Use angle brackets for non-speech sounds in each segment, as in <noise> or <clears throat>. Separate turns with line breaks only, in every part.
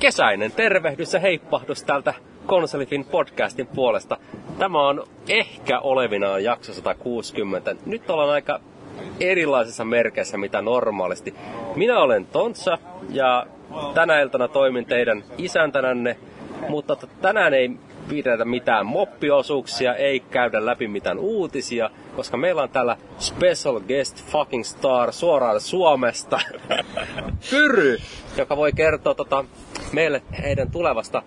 kesäinen tervehdys ja heippahdus täältä Konsolifin podcastin puolesta. Tämä on ehkä olevinaan jakso 160. Nyt ollaan aika erilaisissa merkeissä mitä normaalisti. Minä olen Tontsa ja tänä iltana toimin teidän isäntänänne, mutta tänään ei pidetä mitään moppiosuuksia, ei käydä läpi mitään uutisia, koska meillä on täällä special guest fucking star suoraan Suomesta, <laughs> Pyry, joka voi kertoa tota, meille heidän tulevasta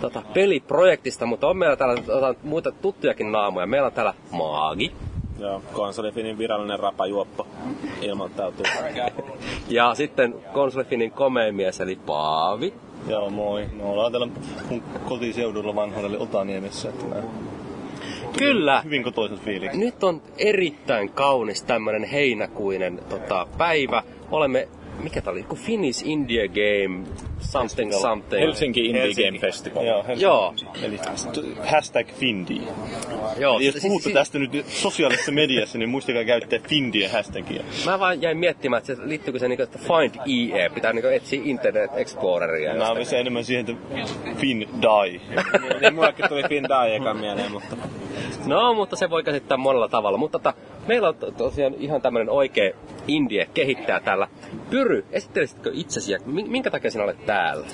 tota, peliprojektista, mutta on meillä täällä tota, muita tuttujakin naamoja. Meillä on täällä Maagi.
Joo, konsolifinin virallinen rapajuoppo ilmoittautuu. <laughs>
ja sitten konsolifinin komeemies eli Paavi.
Joo, moi. Me ollaan täällä mun kotiseudulla vanhalla eli Otaniemessä. Että.
Kyllä.
Hyvin kotoiset fiilikset.
Nyt on erittäin kaunis tämmönen heinäkuinen tota, päivä. Olemme mikä tää oli, joku Finnish India Game something something.
Helsinki Indie Helsinki. Game Festival.
Joo, Helsinki.
Joo.
Eli hashtag Findi.
Joo.
Eli jos puhutte si- tästä nyt sosiaalisessa mediassa, niin muistakaa käyttää Findiä hashtagia.
Mä vaan jäin miettimään, että se liittyykö se niinku, että Find EE, pitää niinku etsiä Internet Exploreria.
Mä oon enemmän siihen, että Fin Die.
niin mullekin tuli Fin Die eka mieleen, mutta...
No, mutta se voi käsittää monella tavalla. Mutta tota, meillä on tosiaan ihan tämmöinen oikea indie kehittää täällä. Pyry, esittelisitkö itsesi ja minkä takia sinä olet täällä?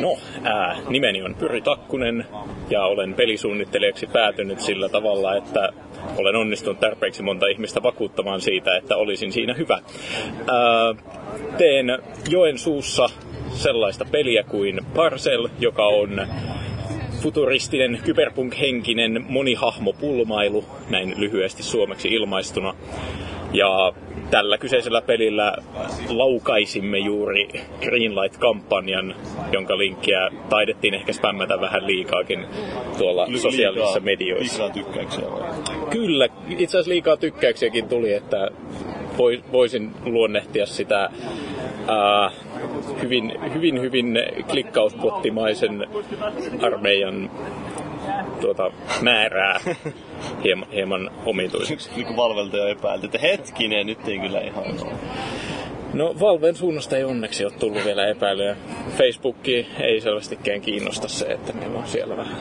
No, ää, nimeni on Pyry Takkunen ja olen pelisuunnittelijaksi päätynyt sillä tavalla, että olen onnistunut tarpeeksi monta ihmistä vakuuttamaan siitä, että olisin siinä hyvä. Ää, teen Joensuussa sellaista peliä kuin Parcel, joka on futuristinen, kyberpunk-henkinen monihahmopulmailu, näin lyhyesti suomeksi ilmaistuna. Ja tällä kyseisellä pelillä laukaisimme juuri Greenlight-kampanjan, jonka linkkiä taidettiin ehkä spämmätä vähän liikaakin tuolla Liika sosiaalisissa medioissa.
Liikaa tykkäyksiä vai?
Kyllä, itse asiassa liikaa tykkäyksiäkin tuli, että voisin luonnehtia sitä ää, hyvin, hyvin, hyvin klikkauspottimaisen armeijan tuota, määrää hieman, hieman omituiseksi.
Niin kuin valveltaja epäiltä, että hetkinen, nyt ei kyllä ihan ole.
No Valven suunnasta ei onneksi ole tullut vielä epäilyä. Facebookki ei selvästikään kiinnosta se, että meillä on siellä vähän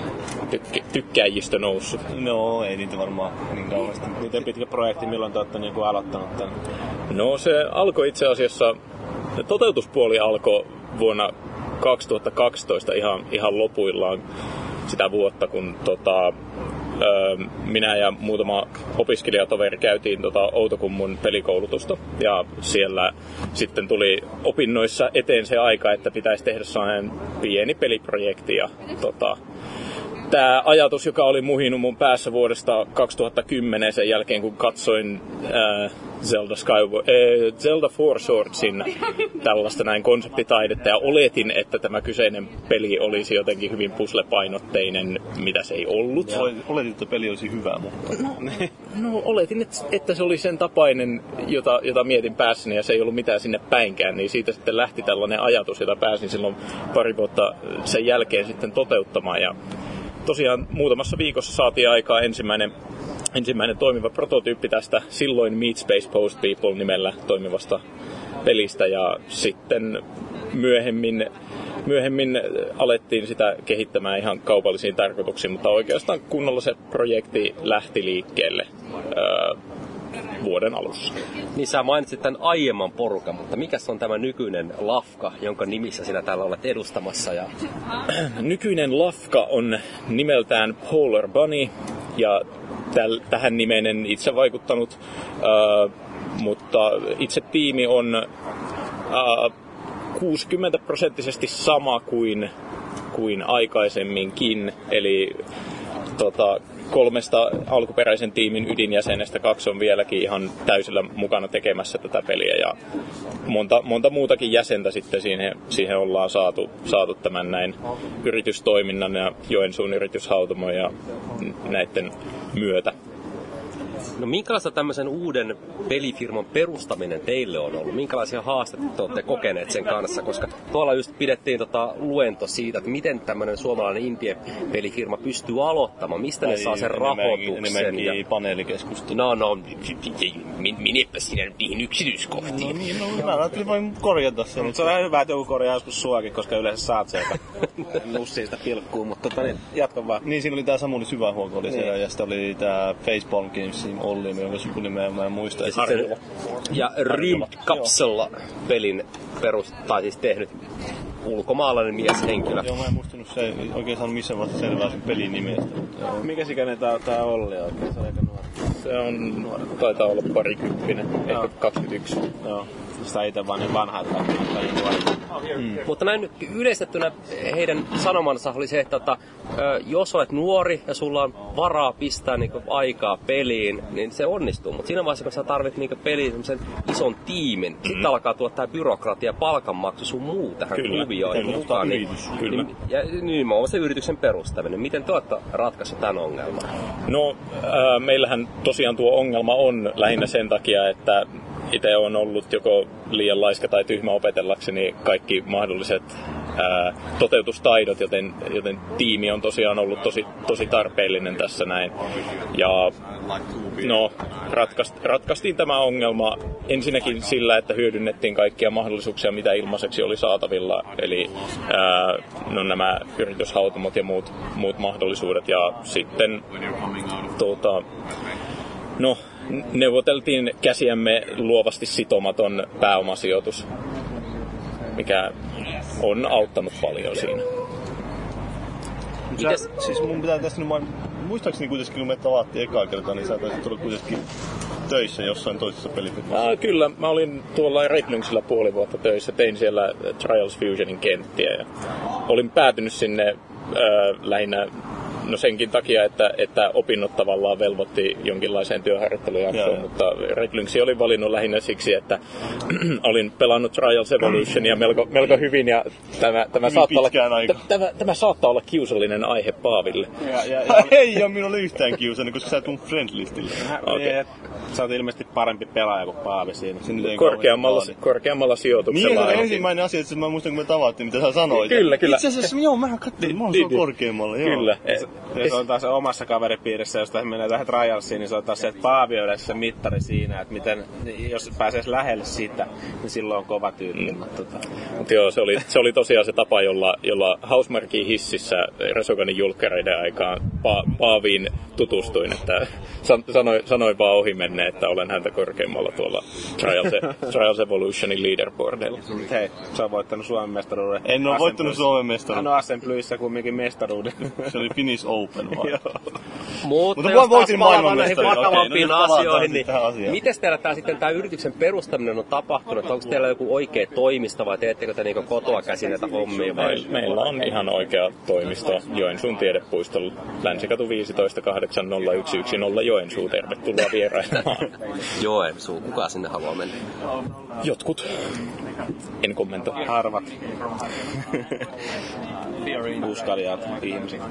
tykkä, tykkäjistä noussut.
No ei niitä varmaan niin kauheasti.
Miten pitkä projekti, milloin te olette niin aloittanut tämän? No se alkoi itse asiassa, toteutuspuoli alkoi vuonna 2012 ihan, ihan lopuillaan sitä vuotta, kun tota, minä ja muutama opiskelijatoveri käytiin tota Outokummun pelikoulutusta. Ja siellä sitten tuli opinnoissa eteen se aika, että pitäisi tehdä sellainen pieni peliprojekti ja tota, tämä ajatus, joka oli muhinut mun päässä vuodesta 2010 sen jälkeen, kun katsoin ää, Zelda, Skyward, äh, Zelda Four Swordsin tällaista näin konseptitaidetta ja oletin, että tämä kyseinen peli olisi jotenkin hyvin puslepainotteinen, mitä se ei ollut.
Oletin, että peli olisi hyvä, mutta...
No, no oletin, että, että se oli sen tapainen, jota, jota mietin päässäni ja se ei ollut mitään sinne päinkään, niin siitä sitten lähti tällainen ajatus, jota pääsin silloin pari vuotta sen jälkeen sitten toteuttamaan ja tosiaan muutamassa viikossa saatiin aikaa ensimmäinen, ensimmäinen toimiva prototyyppi tästä silloin Meet Space Post People nimellä toimivasta pelistä. Ja sitten myöhemmin, myöhemmin alettiin sitä kehittämään ihan kaupallisiin tarkoituksiin, mutta oikeastaan kunnolla se projekti lähti liikkeelle vuoden alussa.
Niin sä mainitsit tämän aiemman porukan, mutta mikä on tämä nykyinen lafka, jonka nimissä sinä täällä olet edustamassa? Ja... <clears throat>
Nykyinen lafka on nimeltään Polar Bunny ja täl, tähän nimeen en itse vaikuttanut, äh, mutta itse tiimi on äh, 60 prosenttisesti sama kuin, kuin aikaisemminkin, eli tota, kolmesta alkuperäisen tiimin ydinjäsenestä kaksi on vieläkin ihan täysillä mukana tekemässä tätä peliä ja monta, monta muutakin jäsentä sitten siihen, siihen ollaan saatu, saatu tämän näin yritystoiminnan ja Joensuun yrityshautomon ja näiden myötä.
No minkälaista tämmöisen uuden pelifirman perustaminen teille on ollut? Minkälaisia haasteita te olette kokeneet sen kanssa? Koska tuolla just pidettiin tota luento siitä, että miten tämmöinen suomalainen indie-pelifirma pystyy aloittamaan, mistä ne saa sen rahoituksen.
Ja... paneelikeskustelu.
No, no, minepä sinä nyt niihin yksityiskohtiin.
No niin, no mä ajattelin vain korjata sen.
Se on ihan hyvä, että joku korjaa joskus suakin, koska yleensä saat <laughs> nussii sitä pilkkuu, mutta tota, niin, jatka vaan.
Niin, siinä oli tää Samuli Syvähuoko oli siellä, niin. ja sitten oli tää Facepalm Gamesin Olli, jonka sukunimeä mä en muista.
Ja, sitten, ja Rim Capsule pelin perus, tai siis tehnyt ulkomaalainen mieshenkilö.
Joo, mä en muistanut se, oikein saanut missään vasta selvää sen pelin nimestä.
Mikä sikäinen tää, tää Olli oikein? Se on aika nuori.
Se on, nuori. taitaa olla parikymppinen, ehkä 21.
Joo sitä itse vaan niin vanha, että nuori.
Mm. Mutta näin yleistettynä heidän sanomansa oli se, että, että jos olet nuori ja sulla on varaa pistää niin aikaa peliin, niin se onnistuu. Mutta siinä vaiheessa, kun sä tarvit niin peliin ison tiimin, mm. sitten alkaa tulla tämä byrokratia, palkanmaksu, sun muu tähän Kyllä. kuvioihin mukaan. Niin, Kyllä. Niin, ja niin, mä se yrityksen perustaminen. Miten te olette ratkaissut tämän ongelman?
No, äh, meillähän tosiaan tuo ongelma on lähinnä sen takia, että itse on ollut joko liian laiska tai tyhmä opetellakseni kaikki mahdolliset ää, toteutustaidot, joten, joten tiimi on tosiaan ollut tosi, tosi tarpeellinen tässä näin. Ja no, ratkaist, ratkaistiin tämä ongelma ensinnäkin sillä, että hyödynnettiin kaikkia mahdollisuuksia, mitä ilmaiseksi oli saatavilla, eli ää, no, nämä yrityshautomot ja muut, muut mahdollisuudet. Ja sitten tuota, no, neuvoteltiin käsiämme luovasti sitomaton pääomasijoitus, mikä on auttanut paljon siinä.
Mites? Siis mun pitää tästä nyt vain, muistaakseni kuitenkin kun me tavattiin ekaa kertaa, niin sä taisit olla kuitenkin töissä jossain toisessa pelifirmassa.
Ah, kyllä, mä olin tuolla Redlungsilla puoli vuotta töissä, tein siellä Trials Fusionin kenttiä ja olin päätynyt sinne äh, lähinnä No senkin takia, että, että opinnot tavallaan velvoitti jonkinlaiseen työharjoittelujaksoon, mutta Red Lynxi oli valinnut lähinnä siksi, että <clears throat> olin pelannut Trials Evolutionia melko, melko hyvin ja tämä, tämä, saattaa olla, tämä, tämä saattaa olla kiusallinen aihe Paaville.
Ja, ja, ja, <laughs> ei ole minulle yhtään kiusallinen, koska sä tuun friendlistille.
Okay. Sä oot ilmeisesti parempi pelaaja kuin Paavi siinä.
Korkeammalla, korkeammalla sijoituksella.
Niin, ensimmäinen asia, että mä muistan, kun me tavattiin, mitä sä sanoit.
Kyllä, kyllä.
Itse asiassa, joo, mähän katselin, mä oon niin, korkeammalla. Joo.
Kyllä.
Ja se on taas omassa kaveripiirissä, jos menee tähän trialsiin, niin se on taas se, että Paavi on se mittari siinä, että miten, jos pääsee lähelle sitä, niin silloin on kova tyyppi. Mm. Tota.
Mut joo, se oli, se oli tosiaan se tapa, jolla, jolla Housemarkin hississä Resoganin julkkareiden aikaan pa- Paaviin tutustuin, että sanoin, sanoin vaan ohi menne, että olen häntä korkeammalla tuolla Trials, Trials Evolutionin leaderboardilla.
Hei, sä oot voittanut Suomen mestaruuden.
En ole voittanut Suomen mestaruuden.
Hän on Assemblyissä kumminkin mestaruuden.
se oli Finnish Open vaan. <laughs>
Mutta, Mutta jos voitin palataan näihin vakavampiin okay, no asioihin, niin miten teillä tämä sitten tämä yrityksen perustaminen on tapahtunut? Onko teillä joku oikea toimisto vai teettekö te niinku kotoa käsin näitä hommia? Vai?
Meillä on ihan oikea toimisto Joensuun tiedepuistolla. Länsikatu 15 80110 Joensuu. Tervetuloa vierailemaan. <laughs>
Joensuu, kuka sinne haluaa mennä?
Jotkut. En kommentoi.
Harvat. <laughs> Uskaliaat ihmisiä.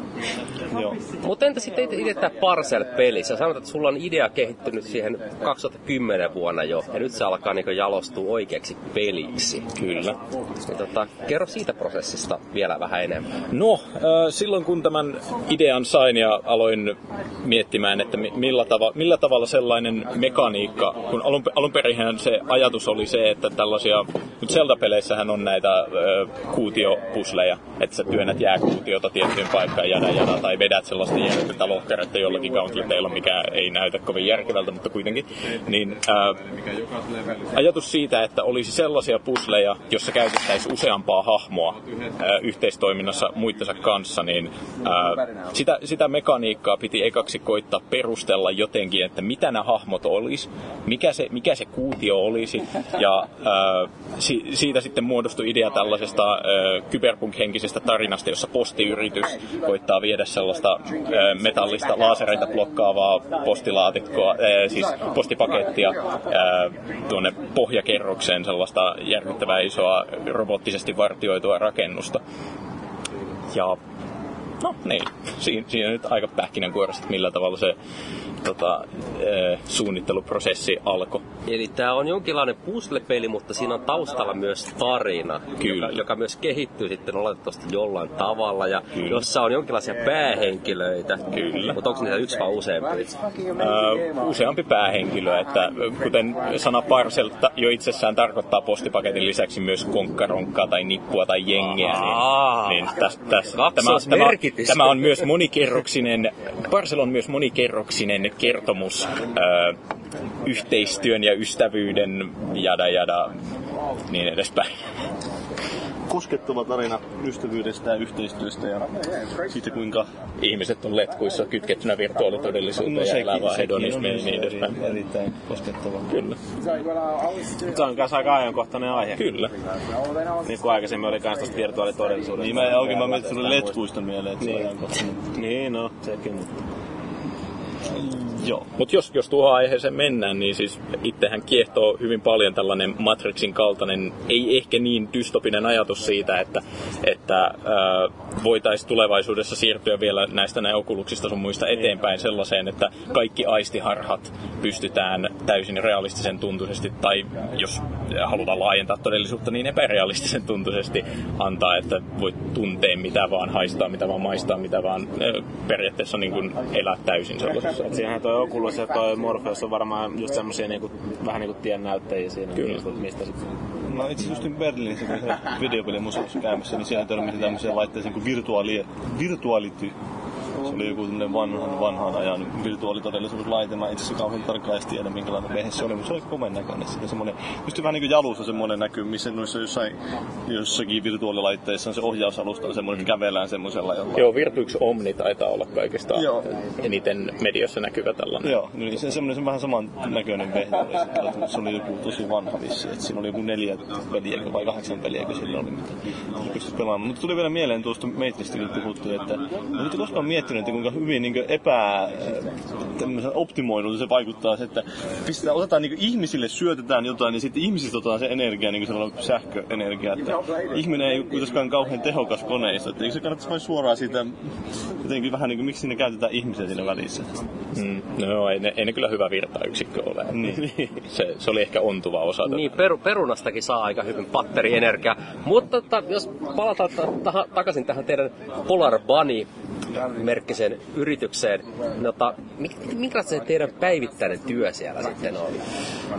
Joo. Mutta entä sitten itse tämä Parcel-peli? Sä sanot, että sulla on idea kehittynyt siihen 2010 vuonna jo, ja nyt se alkaa niin jalostua oikeaksi peliksi.
Kyllä.
Niin, tota, kerro siitä prosessista vielä vähän enemmän.
No, äh, silloin kun tämän idean sain ja aloin miettimään, että millä, tava, millä tavalla sellainen mekaniikka, kun alun, alun perin se ajatus oli se, että tällaisia, nyt Zelda-peleissähän on näitä äh, kuutiopusleja, että sä työnnät jääkuutiota tiettyyn paikkaan jada jada, tai vedät sellaista järjestettä lohkerettä jollakin gauntleteilla, mikä ei näytä kovin järkevältä, mutta kuitenkin. Niin ää, ajatus siitä, että olisi sellaisia pusleja, jossa käytettäisiin useampaa hahmoa ää, yhteistoiminnassa muittensa kanssa, niin ää, sitä, sitä mekaniikkaa piti ekaksi koittaa perustella jotenkin, että mitä nämä hahmot olisi, mikä se, mikä se kuutio olisi, ja ää, si, siitä sitten muodostui idea tällaisesta ää, kyberpunk-henkisestä tarinasta, jossa postiyritys koittaa viedä sellaista metallista laasereita blokkaavaa postilaatikkoa, siis postipakettia tuonne pohjakerrokseen sellaista järkyttävää isoa robottisesti vartioitua rakennusta. Ja No niin, siinä, siinä nyt aika pähkinänkuoresta, millä tavalla se tota, e, suunnitteluprosessi alkoi.
Eli tämä on jonkinlainen puzzle-peli, mutta siinä on taustalla myös tarina,
Kyllä.
Joka, joka myös kehittyy sitten oletettavasti jollain tavalla, ja
Kyllä.
jossa on jonkinlaisia päähenkilöitä.
Kyllä.
Mutta onko niitä yksi vai useampi?
Ö, useampi päähenkilö, että kuten sana Parcel jo itsessään tarkoittaa postipaketin lisäksi myös konkkaronkkaa tai nippua tai jengiä,
Aa.
niin, niin täs, täs, tämä, tämä,
Kaksoismerkitys.
tämä on myös monikerroksinen, Parcel on myös monikerroksinen kertomus ö, yhteistyön ja ystävyyden jada jada niin edespäin.
Koskettava tarina ystävyydestä ja yhteistyöstä ja siitä kuinka...
Ihmiset on letkuissa kytkettynä virtuaalitodellisuuteen
No
ja
sekin, on
hedonismiin ja niin
eri,
edespäin.
erittäin koskettava.
Kyllä,
Se on kanssa aika ajankohtainen aihe.
kyllä.
Niin kuin aikaisemmin oli kans tosta virtuaalitodellisuudesta.
Niin mä oikein mä mietin sulle letkuista mieleen, että se on
Niin.
ajankohtainen.
Niin, no, sekin. Mutta.
Joo.
Mutta jos, jos tuohon aiheeseen mennään, niin siis itsehän kiehtoo hyvin paljon tällainen Matrixin kaltainen, ei ehkä niin dystopinen ajatus siitä, että, että äh, voitaisiin tulevaisuudessa siirtyä vielä näistä neokuluksista sun muista eteenpäin sellaiseen, että kaikki aistiharhat pystytään täysin realistisen tuntuisesti, tai jos halutaan laajentaa todellisuutta, niin epärealistisen tuntuisesti antaa, että voit tuntea mitä vaan, haistaa mitä vaan, maistaa mitä vaan, periaatteessa niin kuin elää täysin sellaisessa.
Siinähän toi Oculus ja toi Morpheus on varmaan just semmosia niinku, vähän niinku tien näyttäjiä siinä.
Kyllä.
Mistä, mistä sit
Mä itse just Berliinissä, kun se videopelimuseossa käymässä, niin siellä törmäsin tämmöiseen laitteeseen kuin virtuaali, virtuality. Se oli joku tämmönen vanhan, vanhan ajan virtuaalitodellisuuslaite. Mä itse asiassa kauhean tarkkaan edes tiedä, minkälainen vehje se oli, mutta se oli komen näköinen. Sitten semmonen, just vähän niin kuin jalussa semmonen näkyy, missä noissa jossain, jossakin virtuaalilaitteissa on se ohjausalusta on semmonen, että kävellään semmoisella jolla.
Joo, Virtuix Omni taitaa olla kaikista
Joo.
eniten mediassa näkyvä tällainen.
Joo, niin se semmoinen se vähän saman näköinen oli että se oli joku tosi vanha vissi, että siinä oli joku neljä peliä vai kahdeksan peliä, kun sillä oli, mitä pystyi pelaamaan. Mutta tuli vielä mieleen tuosta Matrixista, kun puhuttiin, että olette koskaan miettinyt, että kuinka hyvin niin epä tämmöisen optimoidulta se vaikuttaa että pistetään, otetaan niin ihmisille syötetään jotain ja sitten ihmisistä otetaan se energia, niin kuin sähköenergia, että ihminen ei ole kuitenkaan kauhean tehokas koneista, että eikö se kannattaisi vain suoraan siitä jotenkin vähän niin kuin, miksi sinne käytetään ihmisiä siinä välissä.
Mm, no ei ne, ei ne kyllä hyvä virtayksikkö ole.
Niin. <laughs>
Se, se oli ehkä ontuva osa tätä.
Niin, peru, perunastakin saa aika hyvin batterienergiaa. Mutta tota, jos palataan ta- ta- takaisin tähän teidän Polar Bunny merkkiseen yritykseen, tota, mi- minkälaista se teidän päivittäinen työ siellä sitten on?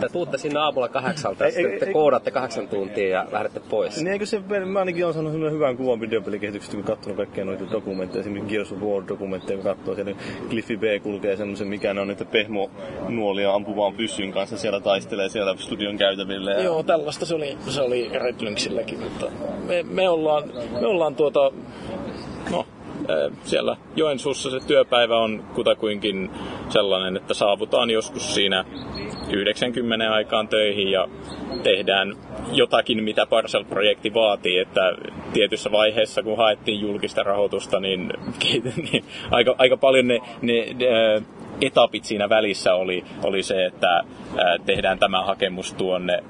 Te tuutte sinne aamulla kahdeksalta ja sitten te koodatte kahdeksan tuntia ja lähdette pois.
Niin eikö se, mä ainakin olen saanut sellainen hyvän kuvan videopelikehityksestä, kun katsonut kaikkia noita dokumentteja, esimerkiksi Gears of War dokumentteja, kun katsoo siellä Cliffy B kulkee semmoisen, mikä ne on niitä pehmo-nuolia ampuvaan pyssyn kanssa, siellä taistelee siellä studion käytäville. Ja...
Joo, tällaista se oli, se oli Red Lynxilläkin, mutta me, me, ollaan, me ollaan tuota, siellä Joensuussa se työpäivä on kutakuinkin sellainen, että saavutaan joskus siinä 90 aikaan töihin ja tehdään jotakin, mitä Parcel-projekti vaatii, että tietyssä vaiheessa, kun haettiin julkista rahoitusta, niin, <laughs> niin aika, aika paljon ne, ne, ne etapit siinä välissä oli, oli se, että ää, tehdään tämä hakemus tuonne,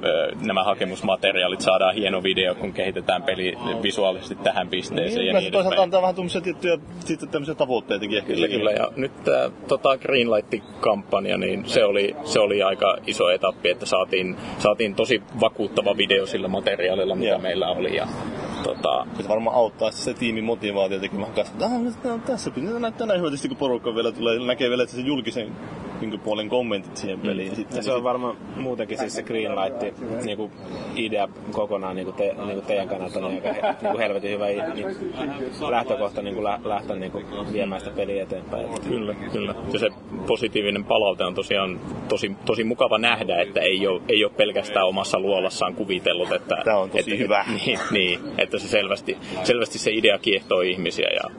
nämä hakemusmateriaalit, saadaan hieno video, kun kehitetään peli visuaalisesti tähän pisteeseen
Niin,
ja
ja
niin
toisaalta antaa vähän tuommoisia tiettyjä sitten tämmöisiä tavoitteitakin ehkä.
Kyllä, kyllä. Ja nyt tämä tota Greenlight-kampanja, niin se oli, se oli aika iso etappi, että saatiin, saatiin tosi vakuuttava video sillä materiaalilla, mitä
Joo.
meillä oli. Ja, tota,
Se varmaan auttaa se tiimin motivaatio tekemään kanssa. Ah, tämä on tässä peli. Tämä näyttää näin hyvältä, kun porukka vielä tulee, näkee vielä että se julkisen niin puolen kommentit siihen peliin. Ja sitten
se on varmaan muutenkin siis se Greenlight niinku idea kokonaan niinku, te, niinku teidän kannalta niin aika he- niinku helvetin hyvä niinku, lähtökohta niinku lä, lähteä niinku viemään sitä peliä eteenpäin. Et
Kyllä, kyllä. Ja se positiivinen palaute on tosiaan tosi, tosi mukava nähdä, että ei ole, ei ole pelkästään omassa luolassaan kuvitellut, että...
Tää on tosi
että,
hyvä. <laughs>
Niin, niin, että se selvästi, selvästi se idea kiehtoo ihmisiä ja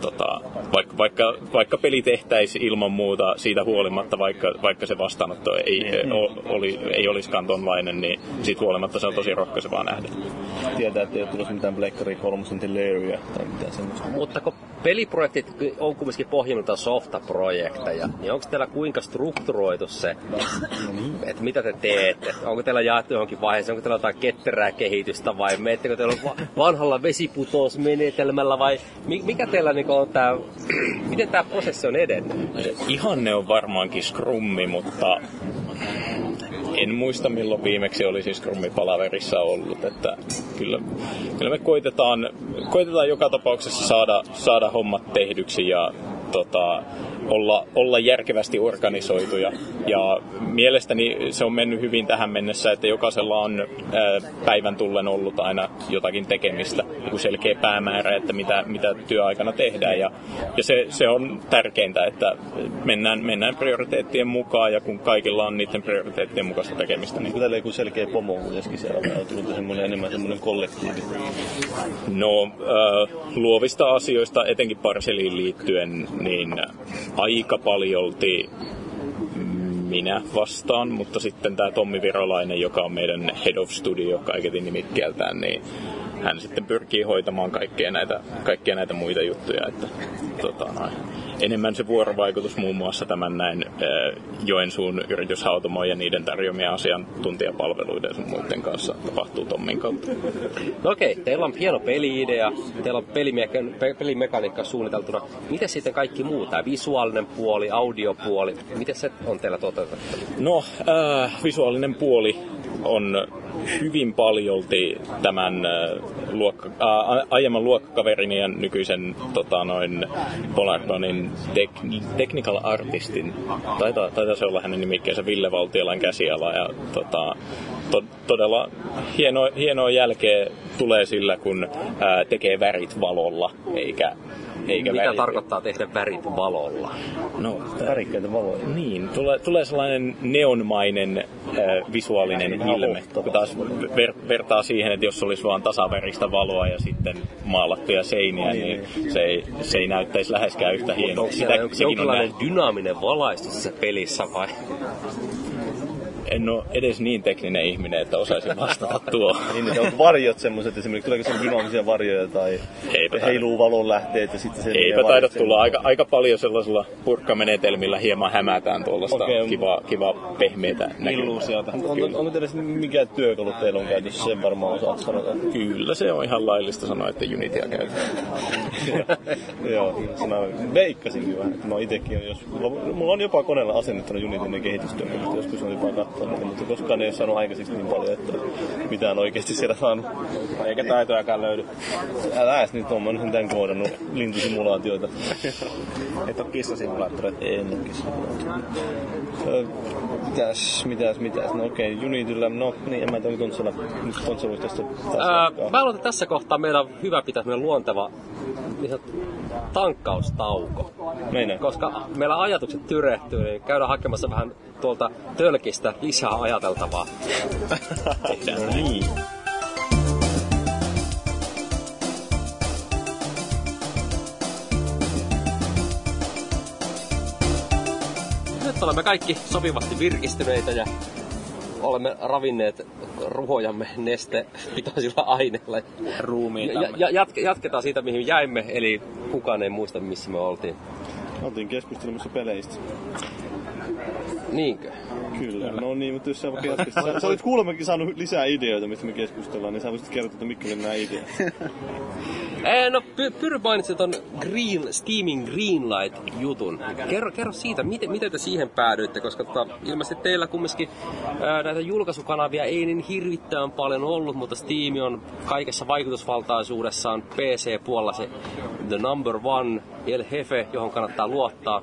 tota, vaikka, vaikka, vaikka peli tehtäisiin ilman muuta siitä huolimatta, vaikka, vaikka se vastaanotto ei,
Niin.
o, oli, ei olisikaan tonlainen, niin siitä huolimatta se on tosi rohkaisevaa nähdä.
tietää, että ei ole tulossa mitään Blackberry 3 Delaria tai mitään semmoista.
Mutta kun peliprojektit on kumminkin pohjimmiltaan softaprojekteja, niin onko teillä kuinka strukturoitu se, että mitä te teette? Onko teillä jaettu johonkin vaiheeseen, onko teillä jotain ketterää kehitystä vai meettekö teillä vanhalla vesiputousmenetelmällä vai mikä teillä niin on tämä, miten tämä prosessi on edennyt?
Ihanne on varmaankin Scrummi, mutta en muista milloin viimeksi oli siis Scrummi-palaverissa ollut, että kyllä, kyllä me koitetaan, koitetaan joka tapauksessa saada, saada hommat tehdyksi ja tota, olla, olla järkevästi organisoituja. Ja mielestäni se on mennyt hyvin tähän mennessä, että jokaisella on päivän tullen ollut aina jotakin tekemistä, joku selkeä päämäärä, että mitä, mitä työaikana tehdään. Ja, ja se, se on tärkeintä, että mennään, mennään prioriteettien mukaan ja kun kaikilla on niiden prioriteettien mukaista tekemistä.
Niin... Täällä joku selkeä pomo kuitenkin siellä on tullut semmoinen enemmän semmoinen kollektiivi.
No, äh, luovista asioista, etenkin parseliin liittyen, niin aika paljolti minä vastaan, mutta sitten tämä Tommi Virolainen, joka on meidän Head of Studio kaiketin nimikkeeltään, niin hän sitten pyrkii hoitamaan kaikkia näitä, kaikkia näitä muita juttuja. Että, tota, noin enemmän se vuorovaikutus muun muassa tämän näin Joensuun yrityshautomo ja niiden tarjoamia asiantuntijapalveluiden sun muiden kanssa tapahtuu Tommin kautta.
No okei, okay, teillä on hieno peliidea, teillä on pelimeka- pelimekaniikka suunniteltuna. Miten sitten kaikki muu, tämä visuaalinen puoli, audiopuoli, miten se on teillä toteutettu?
No, äh, visuaalinen puoli on hyvin paljolti tämän luokka, äh, aiemman luokkakaverini ja nykyisen tota, noin Polardonin tek- technical artistin, taitaa, taitaa se olla hänen nimikkeensä Ville Valtiolan käsiala ja tota, to, todella hieno, hienoa jälkeä tulee sillä, kun ää, tekee värit valolla, eikä eikä
Mitä värit... tarkoittaa tehdä värit valolla?
No, värikkäitä valoja.
Niin, tulee, tulee sellainen neonmainen äh, visuaalinen ilme, kun taas ver, vertaa siihen, että jos olisi vain tasaväristä valoa ja sitten maalattuja seiniä, niin, niin, niin se, ei, se ei näyttäisi läheskään yhtä hienoa. Onko
siellä jonkinlainen dynaaminen valaistus tässä pelissä vai?
En ole edes niin tekninen ihminen, että osaisin vastata <laughs> tuo.
niin, että onko varjot semmoiset, esimerkiksi tuleeko sen dynaamisia varjoja tai Eipä heiluu valonlähteet ja sitten se...
Eipä taida tulla. Aika, aika paljon sellaisilla purkkamenetelmillä hieman hämätään tuollaista okay. kivaa, kiva pehmeitä
Illuusiota. On, on, onko teillä mikä työkalu teillä on käytössä? Sen varmaan osaat sanoa.
Kyllä se on ihan laillista sanoa, että Unityä käytetään. <laughs>
Joo, sanoin. Veikkasinkin vähän, että mä itsekin jos... Mulla on jopa koneella asennettuna kehitystyö, mutta joskus on jopa niitä, mutta koskaan ei ole saanut aikaiseksi niin paljon, että mitään oikeasti siellä saanut.
Eikä taitojakaan löydy.
Älä edes nyt on, mä nyt tämän koodannut lintusimulaatioita.
Et ole kissasimulaattoreita?
En ole kissasimulaattoreita. Mitäs, mitäs, mitäs? No okei, okay, Unityllä, no niin, en mä tiedä, nyt siellä nyt tästä.
Ää, mä luulen, että tässä kohtaa meillä on hyvä pitää meidän luonteva niin tankkaustauko.
Meine.
Koska meillä ajatukset tyrehtyy, niin käydään hakemassa vähän tuolta tölkistä lisää ajateltavaa. <laughs>
no niin.
Nyt olemme kaikki sopivasti virkistyneitä ja olemme ravinneet ruhojamme nestepitoisilla aineilla.
Ruumiin.
Ja, ja, jatke, jatketaan siitä, mihin jäimme, eli kukaan ei muista, missä me oltiin.
Oltiin keskustelemassa peleistä.
Niinkö?
Kyllä. No niin, mutta jos sä vaikka sä, sä olit kuulemmakin saanut lisää ideoita, mistä me keskustellaan, niin sä voisit kertoa, että mitkä nämä ideat. <laughs>
Ee, no, Pyry mainitsi ton Green, Steaming Greenlight-jutun. Kerro, kerro siitä, miten, miten te siihen päädyitte, koska tota, ilmeisesti teillä kumminkin ää, näitä julkaisukanavia ei niin hirvittävän paljon ollut, mutta Steam on kaikessa vaikutusvaltaisuudessaan PC-puolella se the number one, El Hefe, johon kannattaa luottaa.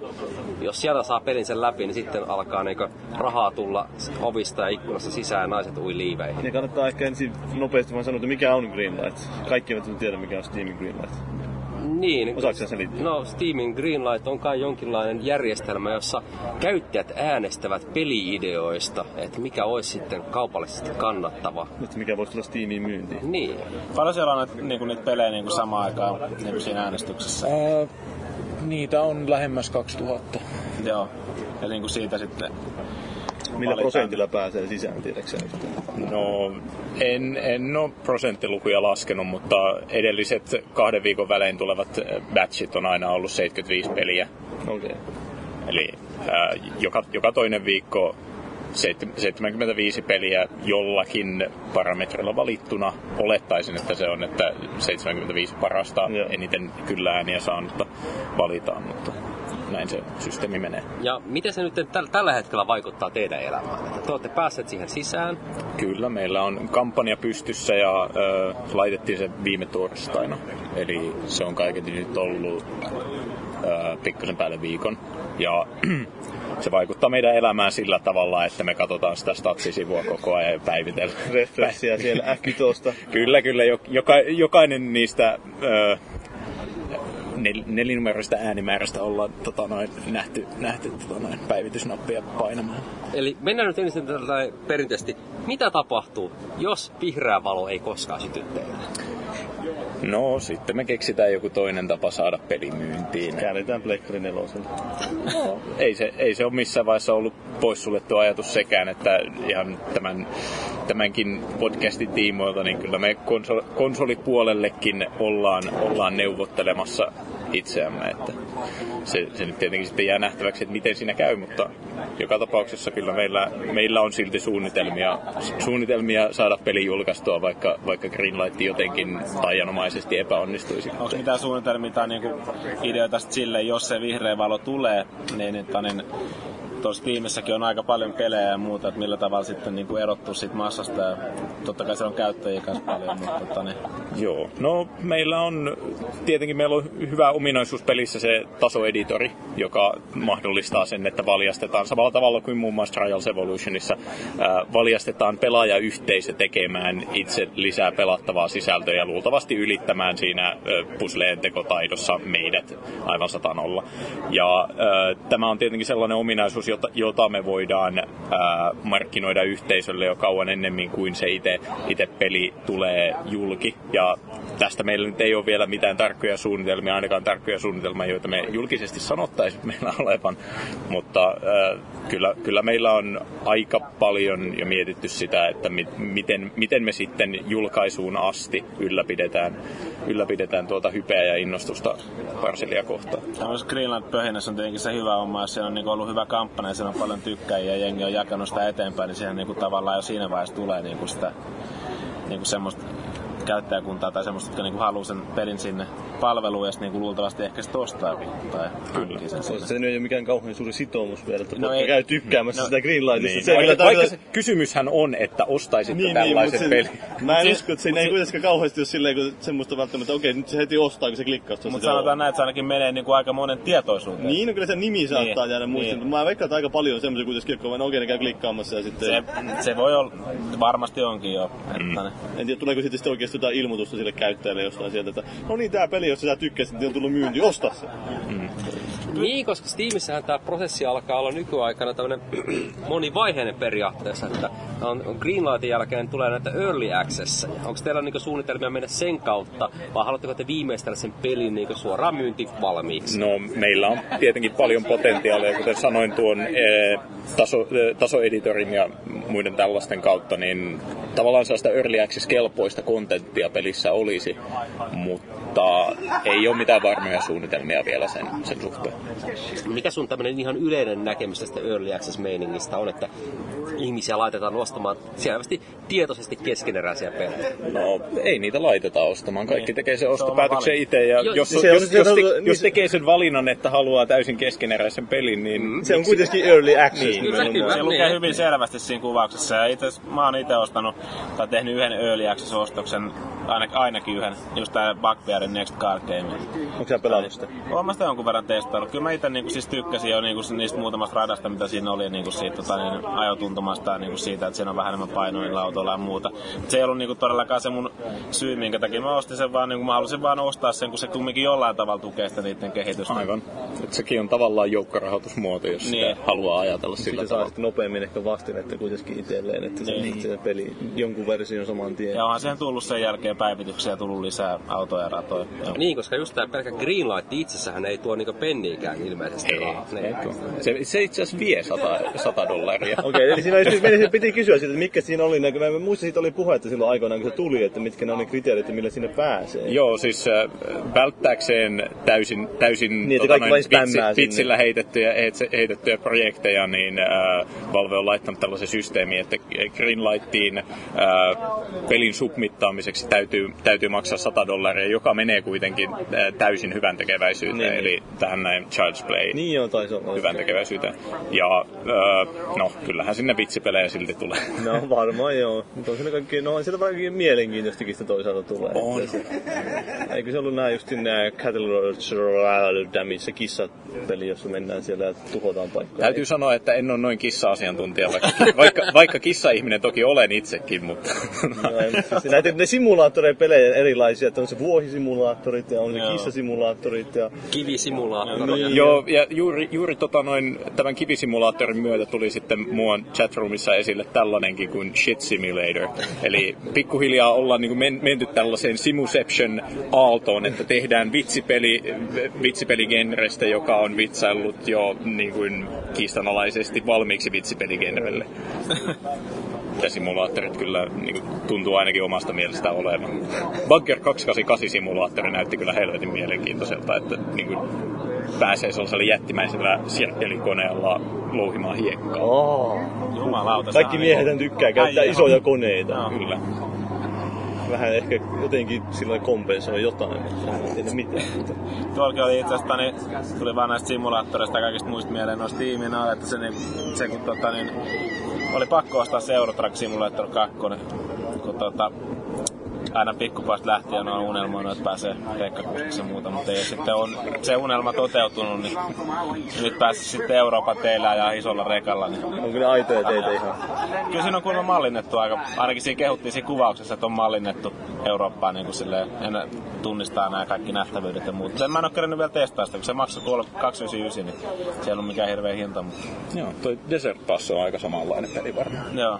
Jos sieltä saa pelin sen läpi, niin sitten alkaa niin rahaa tulla ovista ja ikkunasta sisään naiset ui liiveihin.
Niin kannattaa ehkä ensin nopeasti vaan sanoa, että mikä on Greenlight. Kaikki eivät tiedä, mikä on Steamin Greenlight.
Niin.
Osaatko sen selittää?
No, Steamin Greenlight on kai jonkinlainen järjestelmä, jossa käyttäjät äänestävät peliideoista, että mikä olisi sitten kaupallisesti kannattava.
Että mikä voisi tulla Steamiin myyntiin.
Niin.
Paljon siellä on niinku, niitä pelejä niinku samaan aikaan niinku siinä äänestyksessä? Ää,
niitä on lähemmäs 2000.
Joo. Ja niinku siitä sitten
Millä prosentilla pääsee sisään, tiedätkö
No, en, en ole prosenttilukuja laskenut, mutta edelliset kahden viikon välein tulevat batchit on aina ollut 75 peliä.
Okay.
Eli ää, joka, joka toinen viikko 75 peliä jollakin parametrilla valittuna. Olettaisin, että se on, että 75 parasta Joo. eniten kyllä ääniä saanutta valitaan, mutta näin se systeemi menee.
Ja miten se nyt täl- tällä hetkellä vaikuttaa teidän elämään? Te olette päässeet siihen sisään?
Kyllä, meillä on kampanja pystyssä ja ö, laitettiin se viime torstaina. Eli se on kaiketi nyt ollut ö, pikkasen päälle viikon. Ja <clears throat> se vaikuttaa meidän elämään sillä tavalla, että me katsotaan sitä statsisivua koko ajan ja päivitellään.
Refreksiä siellä äkkitosta. <laughs>
kyllä, kyllä. Joka, jokainen niistä ö, nel, nelinumeroista äänimäärästä ollaan tota noin, nähty, nähty tota noin, päivitysnappia painamaan.
Eli mennään nyt ensin perinteisesti. Mitä tapahtuu, jos vihreä valo ei koskaan syty teille?
No, sitten me keksitään joku toinen tapa saada pelimyyntiin.
Käännetään Pleikkari nelosen.
No, ei, se, ei se ole missään vaiheessa ollut poissuljettu ajatus sekään, että ihan tämän, tämänkin podcastin tiimoilta, niin kyllä me konsol, konsolipuolellekin ollaan, ollaan neuvottelemassa itseämme. Että se, se nyt tietenkin sitten jää nähtäväksi, että miten siinä käy, mutta joka tapauksessa kyllä meillä, meillä on silti suunnitelmia, suunnitelmia saada peli julkaistua, vaikka, vaikka Greenlight jotenkin taianomaisesti epäonnistuisi.
Onko mitään suunnitelmia tai niinku ideoita sille, jos se vihreä valo tulee, niin, niin, niin tuossa tiimissäkin on aika paljon pelejä ja muuta, että millä tavalla sitten niin kuin erottuu siitä massasta. Ja totta kai se on käyttäjiä kanssa paljon, mutta tota, niin.
Joo, no meillä on, tietenkin meillä on hyvä ominaisuus pelissä se tasoeditori, joka mahdollistaa sen, että valjastetaan samalla tavalla kuin muun muassa Trials Evolutionissa, ää, valjastetaan pelaajayhteisö tekemään itse lisää pelattavaa sisältöä ja luultavasti ylittämään siinä pusleen tekotaidossa meidät aivan satanolla. Ja ää, tämä on tietenkin sellainen ominaisuus, jota, jota me voidaan ää, markkinoida yhteisölle jo kauan ennemmin kuin se itse peli tulee julki. Ja tästä meillä nyt ei ole vielä mitään tarkkoja suunnitelmia, ainakaan tarkkoja suunnitelmia, joita me julkisesti sanottaisiin meillä olevan. Mutta ää, kyllä, kyllä meillä on aika paljon jo mietitty sitä, että mi, miten, miten me sitten julkaisuun asti ylläpidetään, ylläpidetään tuota hypeä ja innostusta Parselia kohtaan.
Tämmöisessä Greenland pöhinässä on tietenkin se hyvä oma, jos siellä on niin ollut hyvä kampanja ja siellä on paljon tykkäjiä ja jengi on jakanut sitä eteenpäin, niin siihen niin tavallaan jo siinä vaiheessa tulee niin sitä niin semmoista käyttäjäkuntaa tai semmoista, jotka niinku haluaa sen pelin sinne palveluun ja niinku luultavasti ehkä sitten ostaakin. Tai
kyllä. Sen se, se ei ole mikään kauhean suuri sitoumus vielä, että no ei, käy tykkäämässä no, sitä Greenlightista.
Niin. Se vaikka, vaikka tarvita... se kysymyshän on, että ostaisit niin, niin tällaisen niin, pelin.
Mä en siis, usko, että siinä ei kuitenkaan kauheasti ole silleen, kun semmoista välttämättä, okei, nyt se heti ostaa, kun se klikkaa.
Mutta sanotaan näin, että se ainakin menee niin kuin aika monen tietoisuuteen.
Niin, no kyllä se nimi saattaa niin, jäädä muistiin. Niin. Mä veikkaan, että aika paljon semmoisia kuitenkin, jotka vaan okei, ne käy klikkaamassa ja sitten...
Se, se voi olla, varmasti onkin jo. Mm.
En tiedä, tuleeko sitten oikeasti jotain ilmoitusta sille käyttäjälle jostain sieltä, että no niin, tää peli, jos sä tykkäsit, niin on tullut myynti, osta se. Mm.
Niin, koska Steamissähän tämä prosessi alkaa olla nykyaikana tämmöinen <clears throat> monivaiheinen periaatteessa, että on, on Greenlightin jälkeen tulee näitä early access. Onko teillä niinku suunnitelmia mennä sen kautta, vai haluatteko te viimeistellä sen pelin niinku suoraan myynti valmiiksi?
No, meillä on tietenkin paljon potentiaalia, kuten sanoin tuon e, taso, e, tasoeditorin ja muiden tällaisten kautta, niin tavallaan sellaista early access kelpoista kontenttia pelissä olisi, mutta ei ole mitään varmoja suunnitelmia vielä sen, sen suhteen.
Mikä sun tämmöinen ihan yleinen näkemys tästä early access meiningistä on, että ihmisiä laitetaan ostamaan selvästi tietoisesti keskeneräisiä pelejä?
No, ei niitä laiteta ostamaan. Kaikki niin. tekee sen ostopäätöksen itse. Ja jo, jos, se jos, jos, jos, te, niin jos tekee sen valinnan, että haluaa täysin keskeneräisen pelin, niin... Mm,
se on kuitenkin early access. Niin.
Kyllä, kyllä, se lukee niin. hyvin selvästi siinä kuvauksessa. Ja itse, mä oon itse ostanut tai tehnyt yhden early access-ostoksen, ainakin, ainakin yhden, just tää Bugbearin Next Card Game.
Onko sä pelannut sitä?
Oon mä sitä jonkun verran testaillut. Kyllä mä itse niin siis tykkäsin jo niin niistä muutamasta radasta, mitä siinä oli, niin siitä tota, niin, ajotuntumasta ja niin siitä, että siinä on vähän enemmän painoa niillä autoilla ja muuta. Mut se ei ollut niin kuin, todellakaan se mun syy, minkä takia mä ostin sen, vaan niin kuin, mä halusin vaan ostaa sen, kun se kumminkin jollain tavalla tukee sitä niiden kehitystä.
Aivan. Et sekin on tavallaan joukkorahoitusmuoto, jos niin. sitä haluaa ajatella sillä
tavalla. Sitten saa nopeammin ehkä vastin, että kuitenkin itselleen, että se, niin. se peli jonkun version saman tien.
Ja onhan siihen tullut sen jälkeen päivityksiä tullut lisää autoja ja ratoja. Joo.
Niin, koska just tämä pelkkä Greenlight itsessähän ei tuo niinku penniikään ilmeisesti
Ei,
rahaa. Niin.
Se, se itse asiassa vie 100, 100 dollaria. <laughs>
Okei, okay, eli siinä oli, piti, piti kysyä siitä, että mitkä siinä oli, mä mä muistan, siitä oli puhetta silloin aikoinaan, kun se tuli, että mitkä ne on ne kriteerit, millä sinne pääsee.
Joo, siis äh, välttääkseen täysin, täysin
Niin, vain spämmää sinne.
vitsillä heitettyjä, heitettyjä projekteja, niin äh, Valve on laittanut tällaisen systeemin, että Greenlightiin äh, pelin submittaamiseksi täytyy, täytyy maksaa 100 dollaria, joka menee kuitenkin täysin hyvän tekeväisyyteen,
Niin,
niin,
niin.
eli tähän näin Child's Play
Niin joo, taisi olla.
hyvän tekeväisyyteen. Ja äh, no, kyllähän sinne vitsipelejä silti tulee.
No varmaan joo, mutta on siinä kaikki, no on siellä kaikki mielenkiintoistakin sitä toisaalta tulee.
On.
Eikö se ollut nää just nää Cattle Damage, se kissapeli, jossa mennään siellä ja tuhotaan paikkoja.
Täytyy sanoa, että en ole noin kissa-asiantuntija, vaikka, vaikka, vaikka kissa-ihminen toki olen itsekin, mutta...
No, en- siis näitä ne simulaattoreja pelejä erilaisia, että on se vuohisimulaattorit ja on
Joo.
kissasimulaattorit ja
Kivisimulaattori.
Niin.
Joo, ja juuri, juuri tota noin, tämän kivisimulaattorin myötä tuli sitten muuan chatroomissa esille tällainenkin kuin Shit Simulator. Eli pikkuhiljaa ollaan niin men, menty tällaiseen Simuception aaltoon, että tehdään vitsipeli, vitsipeligenrestä, joka on vitsaillut jo niin kuin kiistanalaisesti valmiiksi vitsipeligenrelle. <laughs> Ja simulaattorit kyllä niin kuin, tuntuu ainakin omasta mielestä olevan. Bunker 288 simulaattori näytti kyllä helvetin mielenkiintoiselta, että niin kuin, pääsee sellaisella jättimäisellä sirkkelikoneella louhimaan hiekkaa.
Oh.
Jumalauta.
Kaikki miehet tykkää käyttää
Äijä
isoja
on-
koneita.
Joo.
Kyllä.
Vähän ehkä jotenkin sillä kompensoi jotain, mutta en tiedä mitään.
Tuollakin oli itse asiassa, niin, tuli vaan näistä simulaattoreista ja kaikista muista mieleen noista tiimin että se, niin, se kun tota, niin, oli pakko ostaa se Eurotrack Simulator 2, kun tota, aina pikkupojasta lähtien on unelmoinut, että pääsee rekkakuskiksi ja muuta, mutta ei sitten on se unelma toteutunut, niin nyt pääsi sitten Euroopan teillä ja isolla rekalla. Niin.
On kyllä aitoja teitä ihan.
Kyllä siinä on kuulemma mallinnettu aika, ainakin siinä kehuttiin siinä kuvauksessa, että on mallinnettu Eurooppaa niin kuin silleen, en tunnistaa nämä kaikki nähtävyydet ja muut. Sen mä en ole kerännyt vielä testaa sitä, kun se maksoi tuolla 299, niin se ei ollut mikään hirveä hinta, mutta
Joo, toi Desert Pass on aika samanlainen peli varmaan.
joo.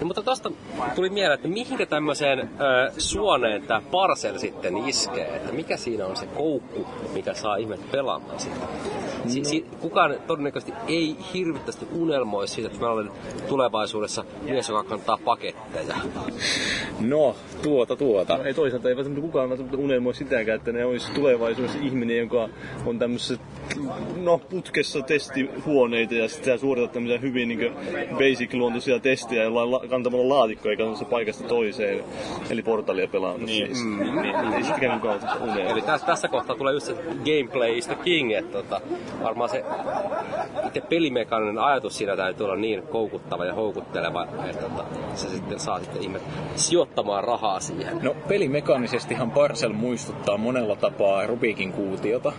No, mutta tosta tuli mieleen, että mihinkä tämmöiseen ö, suoneen tämä Parcel sitten iskee, että mikä siinä on se koukku, mikä saa ihmiset pelaamaan sitä. Si- si- kukaan todennäköisesti ei hirvittävästi unelmoi siitä, että mä olen tulevaisuudessa mies, joka kantaa paketteja.
No, tuota tuota.
Ei toisaalta ei välttämättä kukaan välttämättä unelmoi sitäkään, että ne olisi tulevaisuudessa ihminen, joka on tämmöisessä no, putkessa testihuoneita ja sitten suoritat tämmöisiä hyvin niin basic-luontoisia testejä jollain la- kantamalla laatikkoja eikä se paikasta toiseen, eli portaalia pelaamassa
Niin.
siis. Mm, niin, ei sitäkään kukaan.
Eli tässä, tässä kohtaa tulee just se gameplay is the king, että tota, varmaan se itse pelimekaaninen ajatus siinä täytyy olla niin koukuttava ja houkutteleva, että tota, se sitten saa sitten ihmiset sijoittamaan rahaa siihen.
No pelimekaanisestihan Parcel muistuttaa monella tapaa Rubikin kuutiota,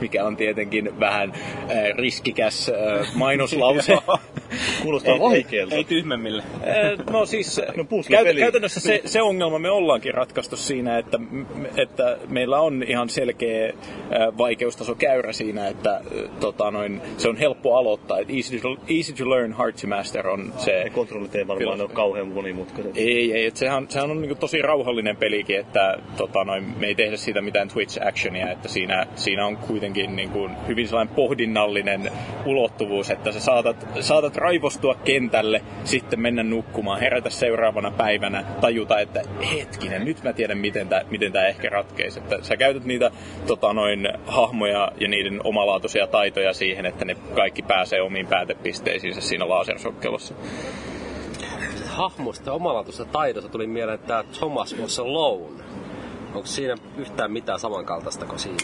mikä on tietenkin vähän äh, riskikäs äh, mainoslause. <laughs>
Kuulostaa vaikealta.
Ei tyhmemmille.
Eh, No siis <laughs>
No puzzle-peli.
käytännössä se, se ongelma me ollaankin ratkaistu siinä, että, että meillä on ihan selkeä vaikeustaso käyrä siinä, että tota noin, se on helppo aloittaa. Easy, to, easy to learn, hard to master on se
kontrollit ei varmaan ole kauhean monimutkaiset.
ei, ei. Et sehän, sehän on niinku tosi rauhallinen pelikin, että tota, noin, me ei tehdä siitä mitään Twitch-actionia, että siinä, siinä on kuitenkin niinku hyvin sellainen pohdinnallinen ulottuvuus, että sä saatat, saatat raivostua kentälle, sitten mennä nukkumaan, herätä seuraavana päivänä, tajuta, että hetkinen, nyt mä tiedän, miten tämä miten tää ehkä ratkeisi. Että sä käytät niitä tota, noin, hahmoja ja niiden omalaatuisia taitoja siihen, että ne kaikki pääsee omiin päätepisteisiinsä siinä lasersokkelossa.
Hahmosta ja omalaatuisesta taidosta tuli mieleen tämä Thomas was alone. Onko siinä yhtään mitään samankaltaista kuin siinä?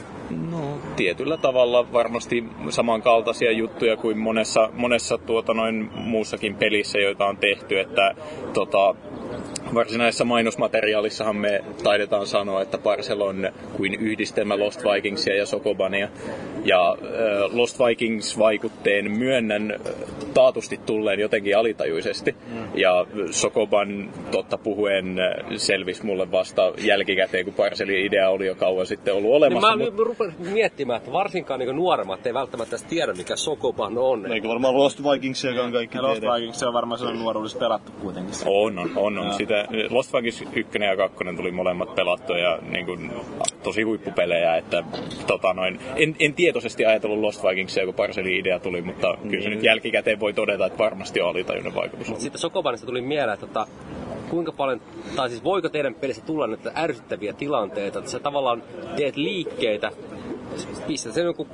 No, tietyllä tavalla varmasti samankaltaisia juttuja kuin monessa, monessa tuota noin muussakin pelissä, joita on tehty, että tota, varsinaisessa mainosmateriaalissahan me taidetaan sanoa, että Parcel on kuin yhdistelmä Lost Vikingsia ja Sokobania. Ja äh, Lost Vikings-vaikutteen myönnän taatusti tulleen jotenkin alitajuisesti. Mm. Ja Sokoban totta puhuen selvisi mulle vasta jälkikäteen, kun Parcelin idea oli jo kauan sitten ollut olemassa.
Niin mä mut... rupean miettimään, että varsinkaan niin nuoremmat ei välttämättä edes tiedä, mikä Sokoban on.
Eikö varmaan Lost Vikings, joka on kaikki
Lost Vikings on varmaan sellainen nuoruudessa pelattu kuitenkin.
On, on, on. on. Sitä, Lost Vikings 1 ja 2 tuli molemmat pelattua ja niin kuin, tosi huippupelejä, että tota noin, en, en tietoisesti ajatellut Lost Vikingsia, kun Parcelin idea tuli, mutta kyllä se nyt jälkikäteen voi todeta, että varmasti on alitajuinen vaikutus.
Sitten Sokobanista tuli mieleen, että tota, kuinka paljon, tai siis voiko teidän pelissä tulla näitä ärsyttäviä tilanteita, että sä tavallaan teet liikkeitä, pistät sen joku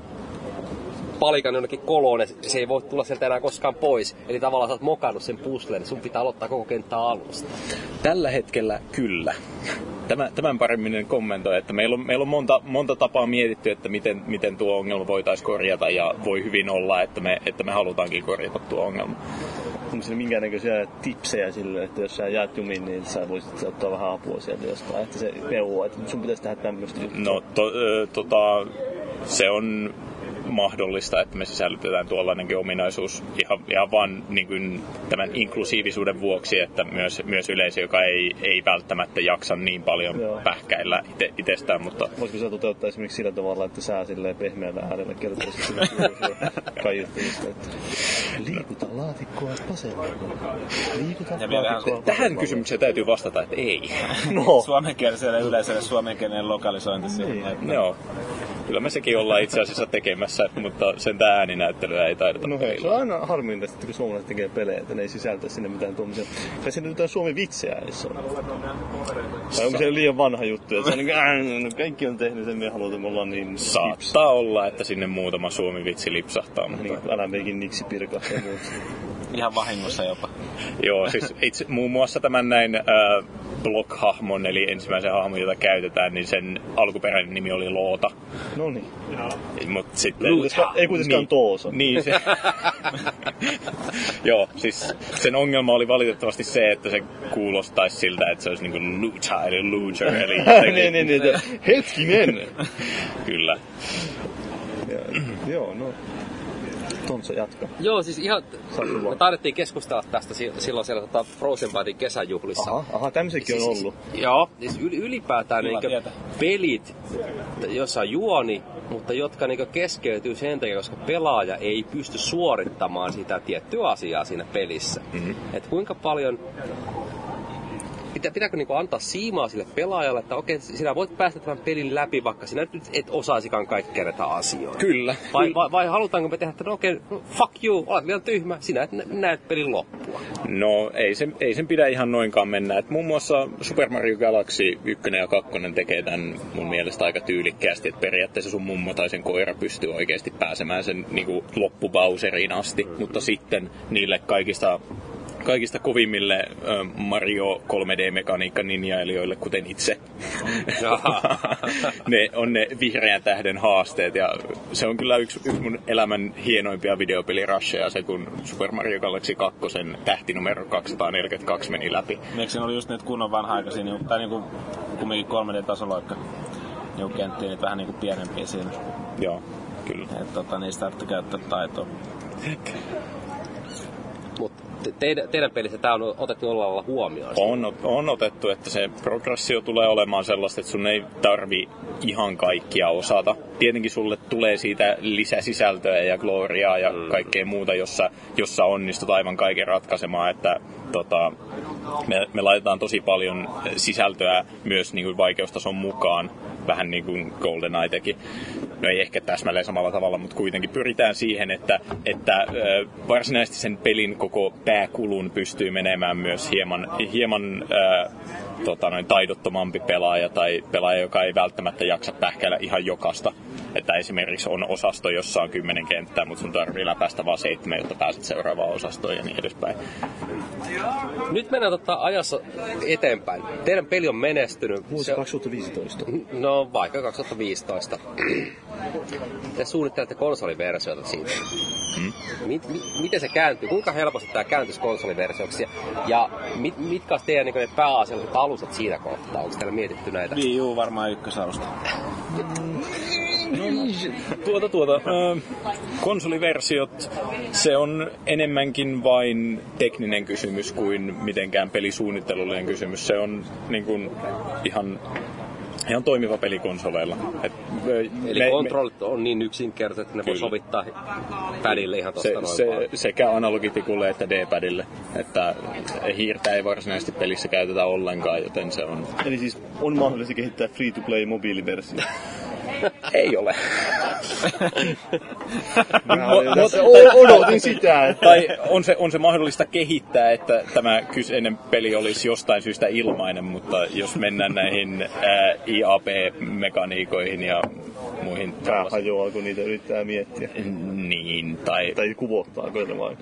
palikan jonnekin koloon ja se ei voi tulla sieltä enää koskaan pois. Eli tavallaan sä oot mokannut sen pusleen, niin sun pitää aloittaa koko kenttä alusta.
Tällä hetkellä kyllä. Tämän, tämän paremmin kommentoi, että meillä on, meillä on monta, monta tapaa mietitty, että miten, miten tuo ongelma voitaisiin korjata ja voi hyvin olla, että me, että me halutaankin korjata tuo ongelma.
Onko siinä minkäännäköisiä tipsejä sille, että jos sä jäät jumiin, niin sä voisit ottaa vähän apua sieltä jostain, että se peuu, että sun pitäisi tehdä tämmöistä
No, to, tota, se on mahdollista, että me sisällytetään tuollainenkin ominaisuus ihan, ihan vaan niin kuin tämän inklusiivisuuden vuoksi, että myös, myös yleisö, joka ei, ei välttämättä jaksa niin paljon Joo. pähkäillä ite, itsestään. Mutta...
Voisiko se toteuttaa esimerkiksi sillä tavalla, että sä silleen pehmeällä äänellä kertoisit sille <laughs> kaiuttajista, että liikuta laatikkoa vasemmalla. Liikuta ja laatikkoa
Tähän kysymykseen täytyy vastata, että ei.
No. Suomenkieliselle yleisölle suomenkielinen lokalisointi.
Niin. Joo. Kyllä me sekin ollaan itse asiassa tekemässä, mutta sen tämä ääninäyttelyä ei taideta
No hei, se on aina harminta, että kun suomalaiset tekee pelejä, että ne ei sisältä sinne mitään tuommoisia. Kai sinne jotain suomi-vitsejä edes on. Tai onko se liian vanha juttu, että se on niin kuin, no kaikki on tehnyt sen, me halutaan olla niin...
Saattaa olla, että sinne muutama suomi-vitsi lipsahtaa. Mutta...
Niin, älä meikin niksi pirka ja muut.
Ihan vahingossa jopa.
Joo, siis itse, muun muassa tämän näin äh, Block-hahmon, eli ensimmäisen hahmon, jota käytetään, niin sen alkuperäinen nimi oli Loota.
No niin.
Mut sitten...
Ei kuitenkaan niin, Toosa.
Niin, se... <laughs> Joo, siis sen ongelma oli valitettavasti se, että se kuulostaisi siltä, että se olisi niinku Lucha, eli Luger, eli... <laughs>
niin, niin, niin, <laughs> hetkinen!
Kyllä.
Ja, joo, no Tontsa jatka.
Joo, siis ihan, me taidettiin keskustella tästä silloin siellä tota Frozen Bydin kesäjuhlissa.
Aha, aha tämmöisetkin
siis,
on ollut.
Joo, siis ylipäätään niin pelit, jossa on juoni, mutta jotka niin keskeytyy sen takia, koska pelaaja ei pysty suorittamaan sitä tiettyä asiaa siinä pelissä. Mm-hmm. Et kuinka paljon Pitä, pitääkö niin antaa siimaa sille pelaajalle, että okei, sinä voit päästä tämän pelin läpi, vaikka sinä nyt et osaisikaan kaikkea näitä asioita?
Kyllä.
Vai, vai, vai halutaanko me tehdä, että no okei, no, fuck you, olet liian tyhmä, sinä et näet pelin loppua?
No ei sen, ei sen pidä ihan noinkaan mennä. Et muun muassa Super Mario Galaxy 1 ja 2 tekee tämän mun mielestä aika tyylikkäästi, että periaatteessa sun mummo tai sen koira pystyy oikeasti pääsemään sen niin loppubauseriin asti, mutta sitten niille kaikista kaikista kovimmille Mario 3D-mekaniikka ninjailijoille, kuten itse. <laughs> ne on ne vihreän tähden haasteet ja se on kyllä yksi, yksi mun elämän hienoimpia videopelirasheja se, kun Super Mario Galaxy 2 tähti numero 242 meni läpi.
Eikö se oli just niitä kunnon vanha-aikaisia, niin, tai niinku kumminkin 3D-tasoloikka niin kenttiä, niitä vähän niinku pienempiä siinä.
Joo, kyllä.
Et, tota, niistä tarvitsee käyttää taitoa. <laughs>
Teidän, teidän pelissä tämä on otettu jollain lailla huomioon?
On, on otettu, että se progressio tulee olemaan sellaista, että sun ei tarvi ihan kaikkia osata. Tietenkin sulle tulee siitä lisäsisältöä ja gloriaa ja mm. kaikkea muuta, jossa, jossa onnistut aivan kaiken ratkaisemaan, että tota, me, me laitetaan tosi paljon sisältöä myös niin kuin vaikeustason mukaan, vähän niin kuin GoldenEye teki. No ei ehkä täsmälleen samalla tavalla, mutta kuitenkin pyritään siihen, että, että varsinaisesti sen pelin koko pääkulun pystyy menemään myös hieman, hieman ää, tota, noin taidottomampi pelaaja tai pelaaja, joka ei välttämättä jaksa pähkäillä ihan jokasta. Että esimerkiksi on osasto, jossa on kymmenen kenttää, mutta sun tarvii läpäistä vaan seitsemän, jotta pääset seuraavaan osastoon ja niin edespäin.
Nyt mennään tota ajassa eteenpäin. Teidän peli on menestynyt.
Vuosi 2015.
No vaikka 2015. <clears throat> Te suunnittelette konsoliversiota siitä. Hmm? Mit, mit, miten se kääntyy? Kuinka helposti tämä kääntyisi konsoliversioksi? Ja mit, mitkä olisi teidän niin pääasialliset alustat siinä kohtaa? Onko teillä mietitty näitä?
Wii U varmaan ykkösalusta. <laughs>
Tuota, tuota. Ö, konsoliversiot, se on enemmänkin vain tekninen kysymys kuin mitenkään pelisuunnittelullinen kysymys. Se on niin kuin, ihan ihan toimiva peli konsoleilla. Et,
Eli me, kontrollit me, on niin yksinkertaiset, että ne kyllä. voi sovittaa padille ihan tosta
se,
noin
se, vaan. Sekä analogitikulle että D-padille. Että hiirtä ei varsinaisesti pelissä käytetä ollenkaan, joten se on...
Eli siis on mahdollista kehittää free-to-play mobiiliversio. <laughs>
Ei ole.
Odotin sitä.
Tai on se, on se mahdollista kehittää, että tämä kyseinen peli olisi jostain syystä ilmainen, mutta jos mennään näihin IAP-mekaniikoihin ja muihin...
Pää hajoaa, kun niitä yrittää miettiä.
Niin, tai...
Tai kuvottaako ne vain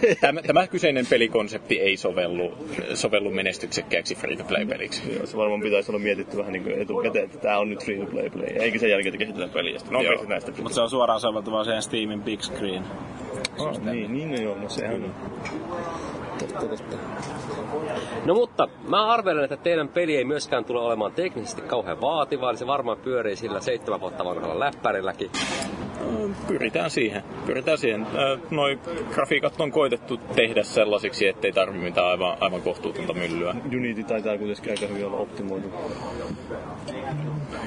<laughs>
tämä, tämä kyseinen pelikonsepti ei sovellu, sovellu menestyksekkääksi free-to-play-peliksi.
Joo, se varmaan pitäisi olla mietitty vähän niin kuin etukäteen, että tämä on nyt free-to-play-play, eikä sen jälkeen kehitetään peliä. No, näistä
Mutta se on suoraan soveltuva siihen Steamin Big Screen.
Oh, niin, niin joo, no sehän on. Totta, totta.
No mutta mä arvelen, että teidän peli ei myöskään tule olemaan teknisesti kauhean vaativa, eli se varmaan pyörii sillä seitsemän vuotta vanhalla läppärilläkin.
Pyritään siihen. Pyritään siihen. Noi grafiikat on koitettu tehdä sellaisiksi, ettei tarvitse mitään aivan, aivan kohtuutonta myllyä.
Unity taitaa kuitenkin aika hyvin olla optimoitu.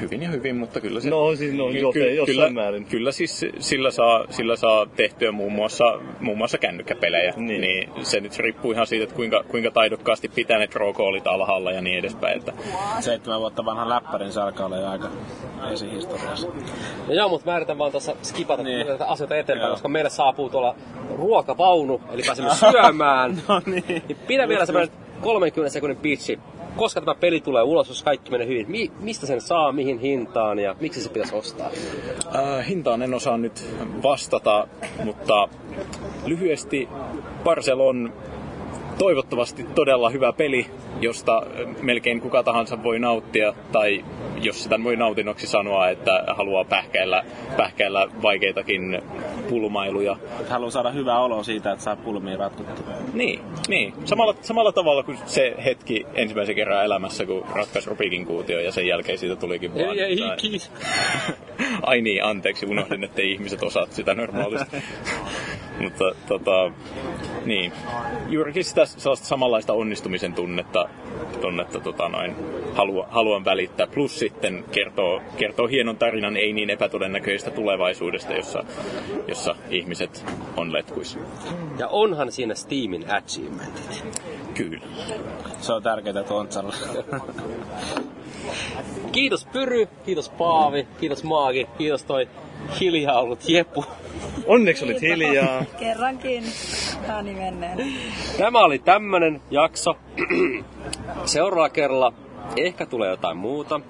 Hyvin ja hyvin, mutta kyllä se...
No siis no, ky- ky- jossain
kyllä,
määrin.
Kyllä siis sillä saa, sillä saa tehtyä muun muassa, muun muassa kännykkäpelejä. Niin. niin. se nyt riippuu ihan siitä, että kuinka, kuinka taidokkaasti pitää ne trokoolit alhaalla ja niin edespäin. Että...
Seitsemän vuotta vanhan läppärin sarka oli aika esihistoriassa.
No joo, mutta mä yritän vaan tuossa skipata niin. tätä asioita eteenpäin, joo. koska meille saapuu tuolla ruokavaunu, eli pääsemme syömään. <laughs>
no niin. niin
pidä vielä semmoinen 30 sekunnin pitchi koska tämä peli tulee ulos, jos kaikki menee hyvin? Mi- mistä sen saa, mihin hintaan ja miksi se pitäisi ostaa?
Äh, hintaan en osaa nyt vastata, mutta lyhyesti Parcel on toivottavasti todella hyvä peli, josta melkein kuka tahansa voi nauttia, tai jos sitä voi nautinnoksi sanoa, että haluaa pähkäillä, pähkäillä vaikeitakin pulmailuja.
Haluaa saada hyvää oloa siitä, että saa pulmia ratkottua.
Niin, niin. Samalla, samalla tavalla kuin se hetki ensimmäisen kerran elämässä, kun ratkaisi Rubikin kuutio ja sen jälkeen siitä tulikin
vaan... Ei, ei, <laughs>
Ai niin, anteeksi, unohdin, että ihmiset osaat sitä normaalisti. <laughs> Mutta tota, niin. Juurikin sitä sellaista samanlaista onnistumisen tunnetta, tunnetta tota noin, halua, haluan välittää. Plus sitten kertoo, kertoo hienon tarinan ei niin epätodennäköistä tulevaisuudesta, jossa, jossa ihmiset on letkuissa.
Ja onhan siinä Steamin achievementit.
Kyllä.
Se on tärkeää Tontsalla.
kiitos Pyry, kiitos Paavi, kiitos Maagi, kiitos toi hiljaa ollut Jeppu.
Onneksi olit hiljaa. <laughs>
Kerrankin ääni menneen.
Tämä oli tämmönen jakso. Seuraava kerralla ehkä tulee jotain muuta.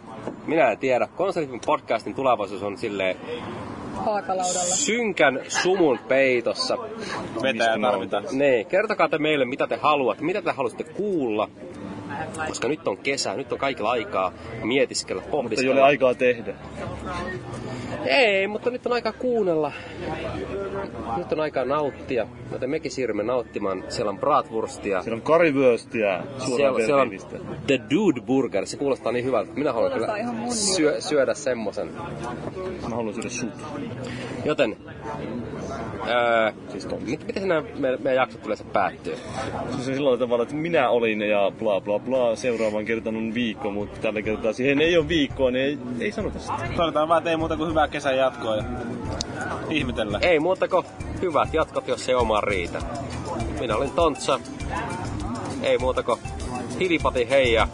Minä en tiedä. Konsertin podcastin tulevaisuus on silleen synkän sumun peitossa.
Vetää tarvitaan.
Niin, kertokaa te meille, mitä te haluatte, mitä te haluaisitte kuulla. Koska nyt on kesä, nyt on kaikilla aikaa mietiskellä, pohdiskella. Mutta
ei ole aikaa tehdä.
Ei, mutta nyt on aika kuunnella. Nyt on aika nauttia. Joten mekin siirrymme nauttimaan. Siellä on bratwurstia.
Siellä on karivööstiä.
Siellä, siellä on The Dude Burger. Se kuulostaa niin hyvältä. Minä haluan kyllä syö, syödä semmosen.
Mä haluan syödä sut.
Joten Öö, siis mit, miten nämä meidän, meidän jaksot yleensä päättyy?
Siis on sillä tavalla, että minä olin ja bla bla bla, seuraavan kertan on viikko, mutta tällä kertaa siihen ei ole viikkoa, niin ei, ei sanota sitä.
Todetaan vaan, että ei muuta kuin hyvää kesän jatkoa ja ihmetellä.
Ei muuta kuin hyvät jatkot, jos se oma riitä. Minä olin Tontsa. Ei muuta kuin hilipati hei ja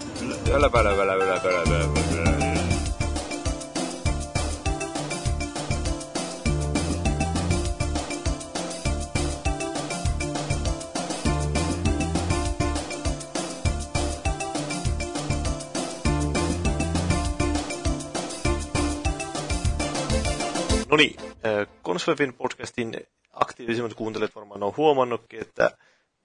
ylä, ylä, ylä,
Konsolifin podcastin aktiivisimmat kuuntelijat varmaan on huomannutkin, että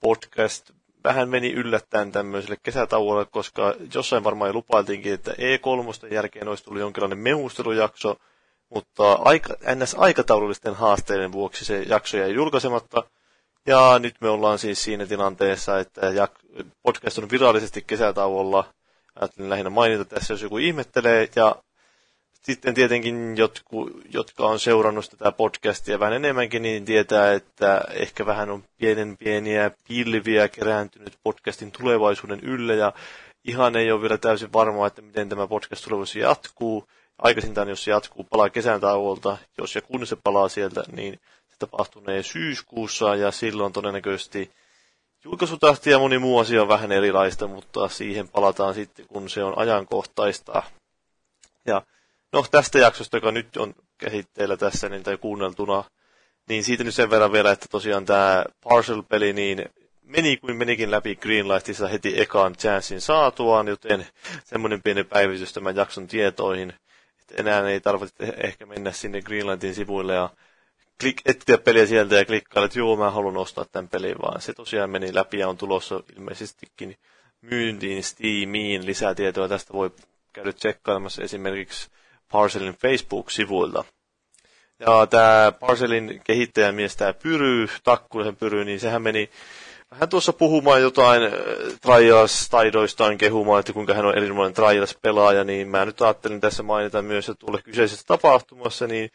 podcast vähän meni yllättäen tämmöiselle kesätauolle, koska jossain varmaan jo lupailtiinkin, että E3 jälkeen olisi tullut jonkinlainen mehustelujakso, mutta aika, ns. aikataulullisten haasteiden vuoksi se jakso jäi julkaisematta. Ja nyt me ollaan siis siinä tilanteessa, että podcast on virallisesti kesätauolla. Ajattelin lähinnä mainita tässä, jos joku ihmettelee. Ja sitten tietenkin jotku, jotka on seurannut tätä podcastia vähän enemmänkin, niin tietää, että ehkä vähän on pienen pieniä pilviä kerääntynyt podcastin tulevaisuuden ylle ja ihan ei ole vielä täysin varmaa, että miten tämä podcast tulevaisuudessa jatkuu. Aikaisintaan, jos se jatkuu, palaa kesän tauolta. Jos ja kun se palaa sieltä, niin se tapahtunee syyskuussa ja silloin todennäköisesti julkaisutahti ja moni muu asia on vähän erilaista, mutta siihen palataan sitten, kun se on ajankohtaista. Ja no tästä jaksosta, joka nyt on käsitteellä tässä niin, tai kuunneltuna, niin siitä nyt sen verran vielä, että tosiaan tämä Parcel-peli, niin meni kuin menikin läpi Greenlightissa heti ekaan chanssin saatuaan, joten semmoinen pieni päivitys tämän jakson tietoihin, että enää ei tarvitse ehkä mennä sinne Greenlightin sivuille ja klik, etsiä peliä sieltä ja klikkaa, että joo, mä haluan ostaa tämän pelin, vaan se tosiaan meni läpi ja on tulossa ilmeisestikin myyntiin Steamiin. Lisätietoa tästä voi käydä tsekkailemassa esimerkiksi Parcelin Facebook-sivuilta. Ja tämä Parcelin kehittäjämies, tämä Pyry, Takkunen Pyry, niin sehän meni vähän tuossa puhumaan jotain äh, Trials-taidoistaan kehumaan, että kuinka hän on erinomainen Trials-pelaaja, niin mä nyt ajattelin tässä mainita myös, että tuolle kyseisessä tapahtumassa, niin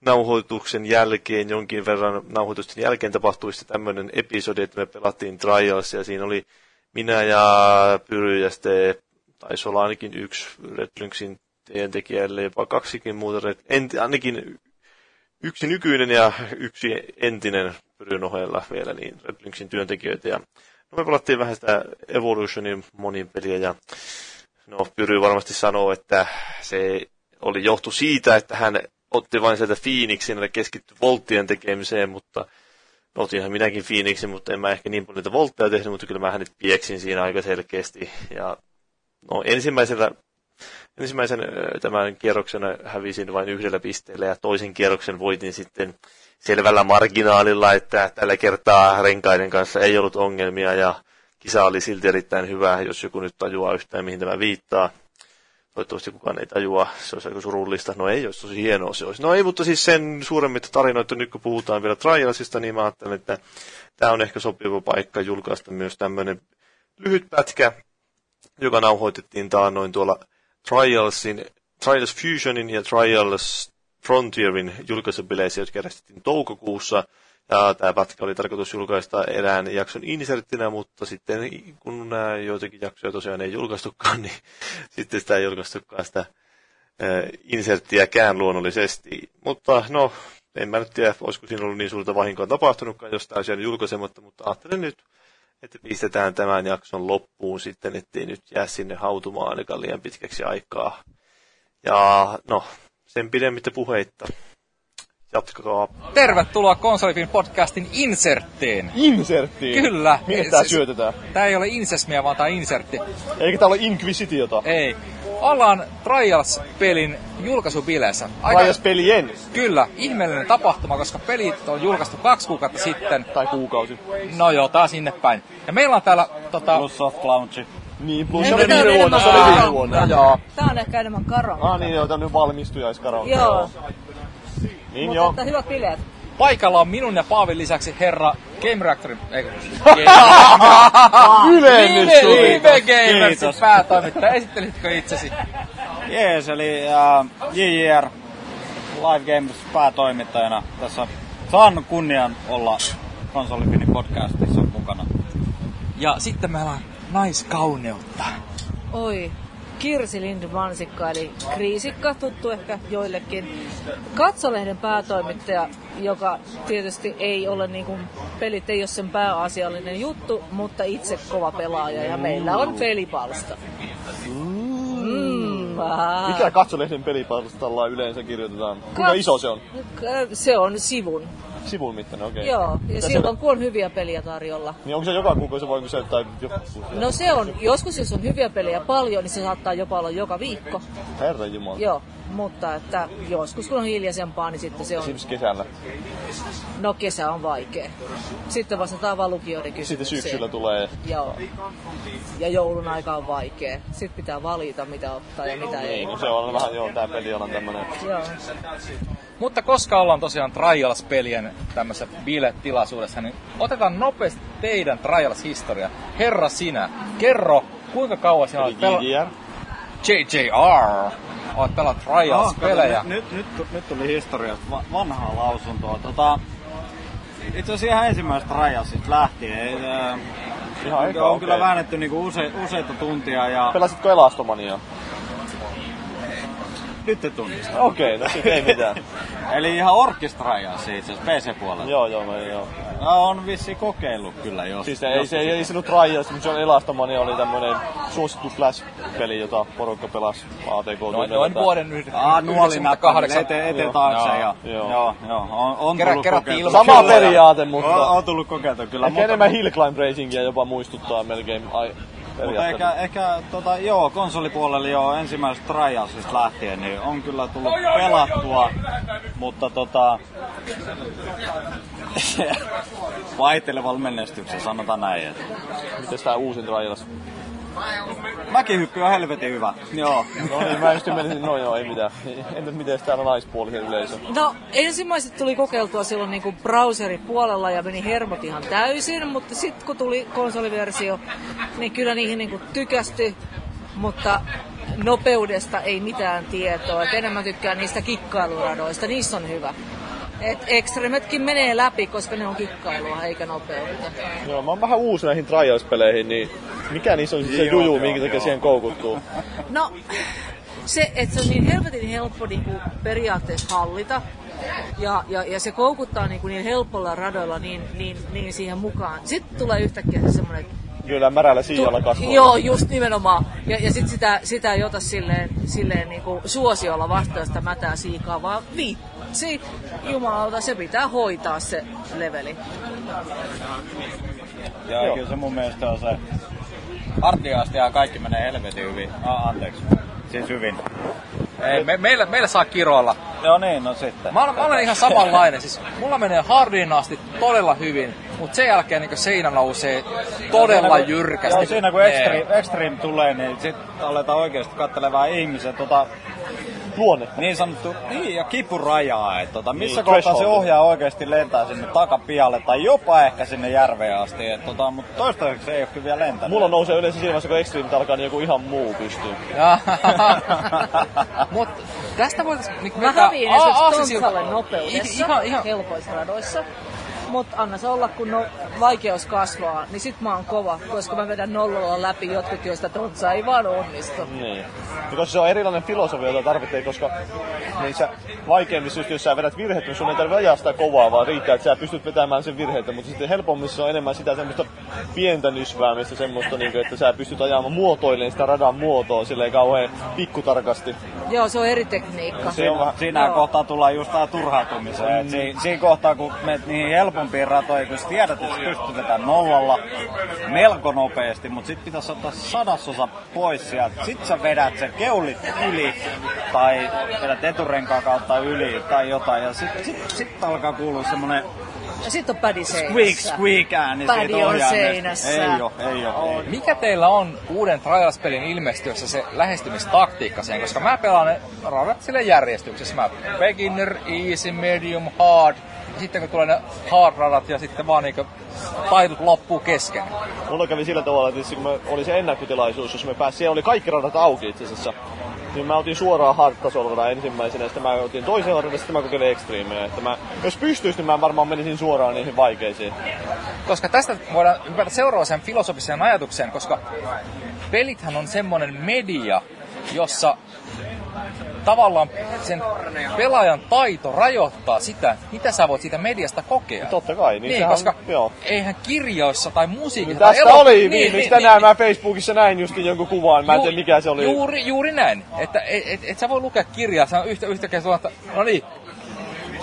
nauhoituksen jälkeen, jonkin verran nauhoitusten jälkeen tapahtui sitten tämmöinen episodi, että me pelattiin Trials ja siinä oli minä ja Pyry ja sitten taisi olla ainakin yksi Red Lynxin tekijälle, jopa kaksikin muuta, en, ainakin yksi nykyinen ja yksi entinen Pyryn ohella vielä niin Red Lynxin työntekijöitä. Ja, no me pelattiin vähän sitä Evolutionin monin peliä ja no Pyry varmasti sanoo, että se oli johtu siitä, että hän otti vain sieltä Phoenixin ja keskittyi volttien tekemiseen, mutta no, otinhan minäkin Phoenixin, mutta en mä ehkä niin paljon niitä voltteja tehnyt, mutta kyllä mä hänet pieksin siinä aika selkeästi. Ja no, ensimmäisellä ensimmäisen tämän kierroksen hävisin vain yhdellä pisteellä ja toisen kierroksen voitin sitten selvällä marginaalilla, että tällä kertaa renkaiden kanssa ei ollut ongelmia ja kisa oli silti erittäin hyvä, jos joku nyt tajuaa yhtään mihin tämä viittaa. Toivottavasti kukaan ei tajua, se olisi aika surullista. No ei, olisi tosi hienoa se olisi. No ei, mutta siis sen suuremmit tarinoita, nyt kun puhutaan vielä Trialsista, niin mä ajattelen, että tämä on ehkä sopiva paikka julkaista myös tämmöinen lyhyt pätkä, joka nauhoitettiin taannoin tuolla Trialsin, Trials Fusionin ja Trials Frontierin julkaisubileissä, jotka järjestettiin toukokuussa. Ja tämä pätkä oli tarkoitus julkaista erään jakson inserttinä, mutta sitten kun nämä joitakin jaksoja tosiaan ei julkaistukaan, <laughs> niin sitten sitä ei julkaistukaan sitä inserttiäkään luonnollisesti. Mutta no, en mä nyt tiedä, olisiko siinä ollut niin suurta vahinkoa tapahtunutkaan, jos tämä olisi julkaisematta, mutta ajattelin nyt, että pistetään tämän jakson loppuun sitten, ettei nyt jää sinne hautumaan ainakaan liian pitkäksi aikaa. Ja no, sen pidemmittä puheitta. Jatkakaa.
Tervetuloa Konsolifin podcastin inserttiin.
Inserttiin?
Kyllä.
Mihin tää syötetään?
Tää ei ole insesmia, vaan tää insertti.
Eikä tää ole Inquisitiota?
Ei. Ollaan Trials-pelin julkaisubileissä.
Aika... Trials-pelien?
Kyllä, ihmeellinen tapahtuma, koska pelit on julkaistu kaksi kuukautta sitten.
Tai kuukausi.
No joo, taas sinne päin. Ja meillä on täällä tota...
Plus soft launchi. Niin, plus se oli
tää on
viime vuonna, se oli viime vuonna.
Joo.
Tää on ehkä enemmän karo.
Ah niin, joo, tämmönen valmistujaiskaraoke.
Joo,
Niin
mutta
joo.
että hyvät bileet.
Paikalla on minun ja Paavin lisäksi herra Game Reactorin... Ei, <laughs>
Ylennys tuli.
Vive Gamersin päätoimittaja. Esittelitkö itsesi?
Jees, eli uh, JJR Live Games päätoimittajana tässä saan kunnian olla Konsolifinin podcastissa mukana.
Ja sitten meillä on naiskauneutta.
Oi, Kirsi Lind Mansikka, eli Kriisikka, tuttu ehkä joillekin. Katsolehden päätoimittaja, joka tietysti ei ole niin kuin, pelit ei ole sen pääasiallinen juttu, mutta itse kova pelaaja ja meillä on pelipalsta. Mm, ah.
Mikä katsolehden pelipalstalla yleensä kirjoitetaan? Kuinka
Kats-
iso se on?
Se on sivun.
Sivun mittainen, okei.
Joo, ja
Mitä
silloin kun on hyviä peliä tarjolla.
Niin onko se joka kuukausi vai onko se tai joku?
No se on, joskus jos on hyviä pelejä paljon, niin se saattaa jopa olla joka viikko.
Herran jumala.
Joo, mutta että joskus kun on hiljaisempaa, niin sitten se on,
Esimerkiksi kesällä.
no kesä on vaikea. Sitten vastataan vaan lukijoiden
Sitten
kysymykseen.
syksyllä tulee
Joo. Ja joulun aika on vaikea. Sitten pitää valita mitä ottaa ja mitä ei.
Niin, se on vähän, joo, tää peli on tämmönen.
Joo.
Mutta koska ollaan tosiaan Trials-pelien tämmöisessä biletilaisuudessa, niin otetaan nopeasti teidän Trials-historia. Herra sinä, kerro, kuinka kauan sinä olet pelannut... JJR. Olet pelannut Trials-pelejä.
Nyt, nyt, nyt, tuli historiasta va- vanhaa lausuntoa. Tota, itse asiassa ihan ensimmäisestä Trialsista lähtien. Äh,
Ihan eka,
on kyllä
okei.
väännetty niinku use, useita tuntia ja
Pelasitko Elastomania?
Nyt te tunnista.
Okei, no sit ei mitään. <laughs>
Eli ihan orkestraja siis, itse asiassa PC-puolella.
joo, joo, mä, joo.
No, on vissi kokeillut kyllä jos.
Siis ei, se ei, ei se nyt mutta se on Elastomania oli tämmönen suosittu Flash-peli, jota porukka pelasi ATK.
Noin, noin vuoden yh-
Aa, nuolinappa
98.
eteen ete
Joo.
taakse
Joo.
ja
Joo.
joo, joo, on, on
Kerä-
tullut
ilman-
Sama
Kyllä.
periaate, mutta
On, on tullut kokeiltua kyllä,
ehkä
mutta,
enemmän Hill Climb Racingia jopa muistuttaa melkein ai,
mutta ehkä, ehkä tota, joo, konsolipuolella jo ensimmäisestä Trialsista lähtien, niin on kyllä tullut pelattua, mutta tota, <laughs> vaihtelevalla menestyksellä, sanotaan näin. Että.
Mites tää uusin Trials?
Mäkihyppy on helvetin hyvä, joo.
No niin, mä just menisin, no joo, ei mitään. Entäs miten täällä naispuolisen yleisö?
No ensimmäiset tuli kokeiltua silloin niinku browseripuolella ja meni hermot ihan täysin, mutta sitten kun tuli konsoliversio, niin kyllä niihin niinku tykästy, mutta nopeudesta ei mitään tietoa. Et enemmän tykkään niistä kikkailuradoista, niissä on hyvä. Et ekstremetkin menee läpi, koska ne on kikkailua eikä nopeutta.
Joo, mä oon vähän uusi näihin Trials-peleihin, niin mikä niissä on se
Joo,
juju,
joo,
minkä takia siihen koukuttuu?
No, se, että se on niin helvetin helppo niin kuin periaatteessa hallita. Ja, ja, ja se koukuttaa niin, kuin niin helpolla radoilla niin, niin, niin siihen mukaan. Sitten tulee yhtäkkiä se semmoinen...
Kyllä märällä siijalla kasvaa.
Joo, just nimenomaan. Ja, ja sitten sitä, sitä ei ota silleen, silleen niin kuin suosiolla vastaan sitä mätää siikaa, vaan vitsi, jumalauta, se pitää hoitaa se leveli.
Ja
Joo.
kyllä se mun mielestä on se artiaasti ja kaikki menee helvetin hyvin. Ah, anteeksi. Siis hyvin.
Ei, me, meillä, meillä saa kiroilla.
Joo niin, no sitten.
Mä, olen- mä olen ihan samanlainen. Siis mulla menee hardiin asti todella hyvin, mutta sen jälkeen niin seinä nousee todella
Siinä kun-
jyrkästi.
Joo, siinä kun extreme, extreme tulee, niin sit aletaan oikeasti kattelevaa ihmisen tota,
Luonne.
niin sanottu, niin ja kipurajaa, että tota, missä
Niin,
kohtaa se ohjaa oikeasti lentää sinne takapialle tai jopa ehkä sinne järveen asti, et, tota, mutta toistaiseksi se ei ole kyllä vielä lentänyt.
Mulla nousee yleensä siinä vaiheessa, kun Extreme alkaa, niin joku ihan muu pystyy. <laughs>
Mut tästä voitais niinku
Mä häviin esimerkiksi Tontsalle nopeudessa,
Ihan, ihan,
helpoissa radoissa. Mutta anna se olla, kun no, vaikeus kasvaa, niin sit mä oon kova, koska mä vedän nollalla läpi jotkut, joista Tontsa ei vaan onnistu.
Niin. Ja koska se on erilainen filosofia, jota tarvitsee, koska niissä vaikeimmissa, just jos sä vedät virheet, niin sun ei tarvitse ajaa sitä kovaa, vaan riittää, että sä pystyt vetämään sen virheitä. Mutta sitten helpommissa on enemmän sitä semmoista pientä nysväämistä, semmoista, niin kuin, että sä pystyt ajamaan muotoilleen sitä radan muotoa silleen kauhean pikkutarkasti.
Joo, se on eri tekniikka.
Se on
Siinä
Joo.
kohtaa tullaan just tää turhautumiseen. Et si- siinä kohtaa, kun menet niihin helpompiin ratoihin, kun sä tiedät, että sä pystyt vetämään nollalla melko nopeasti, mutta sit pitäisi ottaa sadasosa pois sieltä. Sit sä vedät sen keulit yli tai vedät eturenkaan kautta yli tai jotain. Ja sit, sit, sit alkaa kuulua semmonen
Ja sit on pädi seinässä.
squeak squeak ääni
Pädi
siitä
on seinässä.
Ei oo, ei oo. Ei.
Mikä teillä on uuden Trials-pelin ilmestyessä se lähestymistaktiikka siihen? Koska mä pelaan ne radat sille järjestyksessä. Mä beginner, easy, medium, hard. Sitten kun tulee ne hard-radat ja sitten vaan niinku taidot loppuu kesken.
Mulla kävi sillä tavalla, että kun mä, oli se ennakkotilaisuus, jos me pääsin, siellä oli kaikki radat auki itse asiassa. Niin mä otin suoraan hard ensimmäisenä, ja sitten mä otin toisen radan, ja sitten mä kokeilin extremeä. Että mä, jos pystyisin, niin mä varmaan menisin suoraan niihin vaikeisiin.
Koska tästä voidaan hypätä seuraavaan filosofiseen ajatukseen, koska pelithän on semmonen media, jossa tavallaan sen pelaajan taito rajoittaa sitä, mitä sä voit siitä mediasta kokea.
Totta kai, niin,
Niin,
sehän,
koska
joo.
eihän kirjoissa tai musiikissa
Tästä
tai
oli
niin,
viimeksi
niin,
tänään,
niin,
mä Facebookissa näin justin jonkun kuvan, mä en
Ju-
tiedä mikä se oli.
Juuri, juuri näin. Että et, et, et sä voi lukea kirjaa, sä yhtä, yhtäkkiä sulla, että no niin,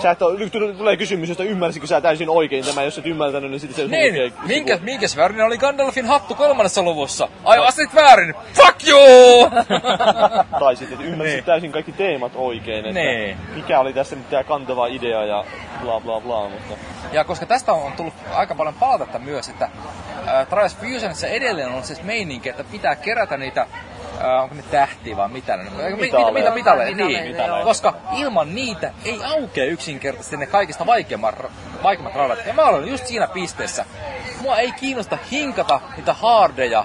Sä et ole, tulee kysymys, josta ymmärsitkö sä täysin oikein tämä, jos et ymmärtänyt, niin sitten se
niin, minkä, minkäs värinen oli Gandalfin hattu kolmannessa luvussa? Ai vastasit väärin, fuck you! <laughs>
Tai sitten, että ymmärsit
Niin.
täysin kaikki teemat oikein, että
Niin.
mikä oli tässä nyt tämä kantava idea ja bla bla bla, mutta...
Ja koska tästä on tullut aika paljon palautetta myös, että äh, Trials Fusionissa edelleen on se meininki, että pitää kerätä niitä, äh, onko ne tähtiä vai mitä, ne- mitä,
Mitaleja.
mitä, mitaleja,
Mitaleja,
niin,
joo.
koska ilman niitä ei aukea yksinkertaisesti ne kaikista vaikeimmat, vaikeimmat radat. Ja mä olen just siinä pisteessä. Mua ei kiinnosta hinkata niitä hardeja,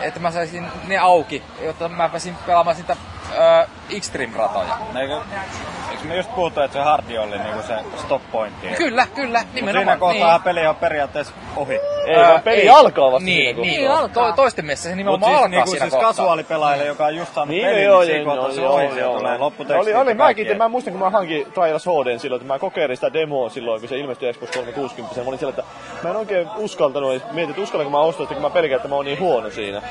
että mä saisin ne auki, jotta mä pääsin pelaamaan sitä äh, Extreme-ratoja.
Eikö, eikö me just puhuttu, että se hardi oli niinku se stop pointti?
Kyllä, kyllä,
Mut
nimenomaan.
siinä kohtaa
niin.
peli on periaatteessa ohi.
Ei, vaan peli alkaa vasta
Niin,
siinä
niin.
Niin alkaa.
To, toisten mielestä se nimenomaan
siis,
alkaa
niinku,
siinä
siis
kohtaa.
kasuaalipelaajille, joka on just saanut
Niin,
pelin,
joo,
niin siinä
joo,
kohtaa
joo,
se
joo,
ohi,
joo,
tulee
joo.
lopputeksti.
Oli, oli mäkin, mä muistan kun mä hankin Trials HDn silloin, että mä kokeilin sitä demoa silloin, kun se ilmestyi Xbox 360. Mä olin siellä, että mä en oikein uskaltanut, mietin, että uskallanko mä ostaa, että kun mä pelkään, että mä oon niin huono siinä.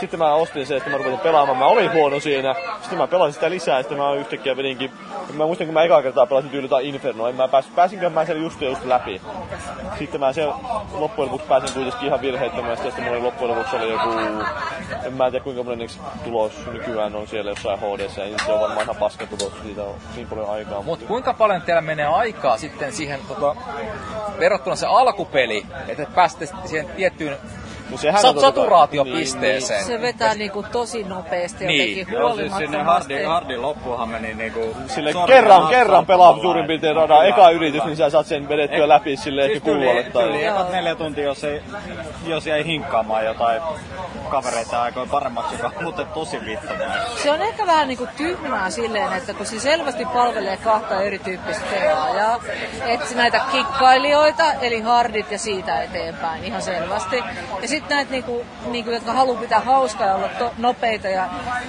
Sitten mä ostin se, että mä rupesin pelaamaan, mä olin huono siinä. Sitten mä pelasin sitä lisää, ja sitten mä yhtäkkiä vedinkin, mä muistan kun mä ekaa kertaa pelasin tyyli jotain Infernoa, en mä pääs, pääsinkö mä sen just just läpi. Sitten mä sen loppujen lopuksi pääsin kuitenkin ihan virheettömästi, ja sitten mulla oli loppujen lopuksi oli joku, en mä tiedä kuinka monen tulos nykyään on siellä jossain HDssä, ja se on varmaan ihan paska tulos, siitä on niin paljon aikaa.
Mutta kuinka paljon teillä menee aikaa sitten siihen tota, verrattuna se alkupeli, että pääsette sitten siihen tiettyyn
No sehän
sat-
on totta kai-
saturaatiopisteeseen?
Se vetää niinku tosi nopeasti
Niin.
jotenkin
Joo, siis sinne hardin, hardin loppuunhan meni niinku...
Sille kerran, kerran pelaa suurin piirtein radaa. Eka yritys, niin sä saat sen vedettyä läpi sille ehkä
Siis. Tyyli
Tai...
ekat neljä tuntia, jos, ei, jos jäi hinkkaamaan jotain kavereita aikoin paremmaksi, joka on muuten tosi vittavaa.
Se on ehkä vähän niinku tyhmää silleen, että kun se selvästi palvelee kahta erityyppistä pelaajaa. Että näitä kikkailijoita, eli hardit ja siitä eteenpäin ihan selvästi. Ja sitten näitä, niinku, niinku, jotka haluaa pitää hauskaa ja olla to, nopeita ja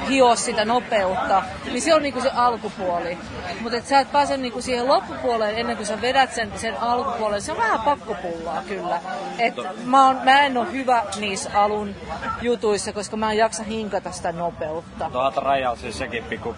hioa sitä nopeutta, niin se on niinku se alkupuoli. Mutta sä et pääse niinku siihen loppupuoleen ennen kuin sä vedät sen, sen alkupuolen. Se on vähän pakkopullaa kyllä. Et mä, oon, mä en ole hyvä niissä alun jutuissa, koska mä en jaksa hinkata sitä nopeutta.
Tuohon rajaa siis sekin pikku...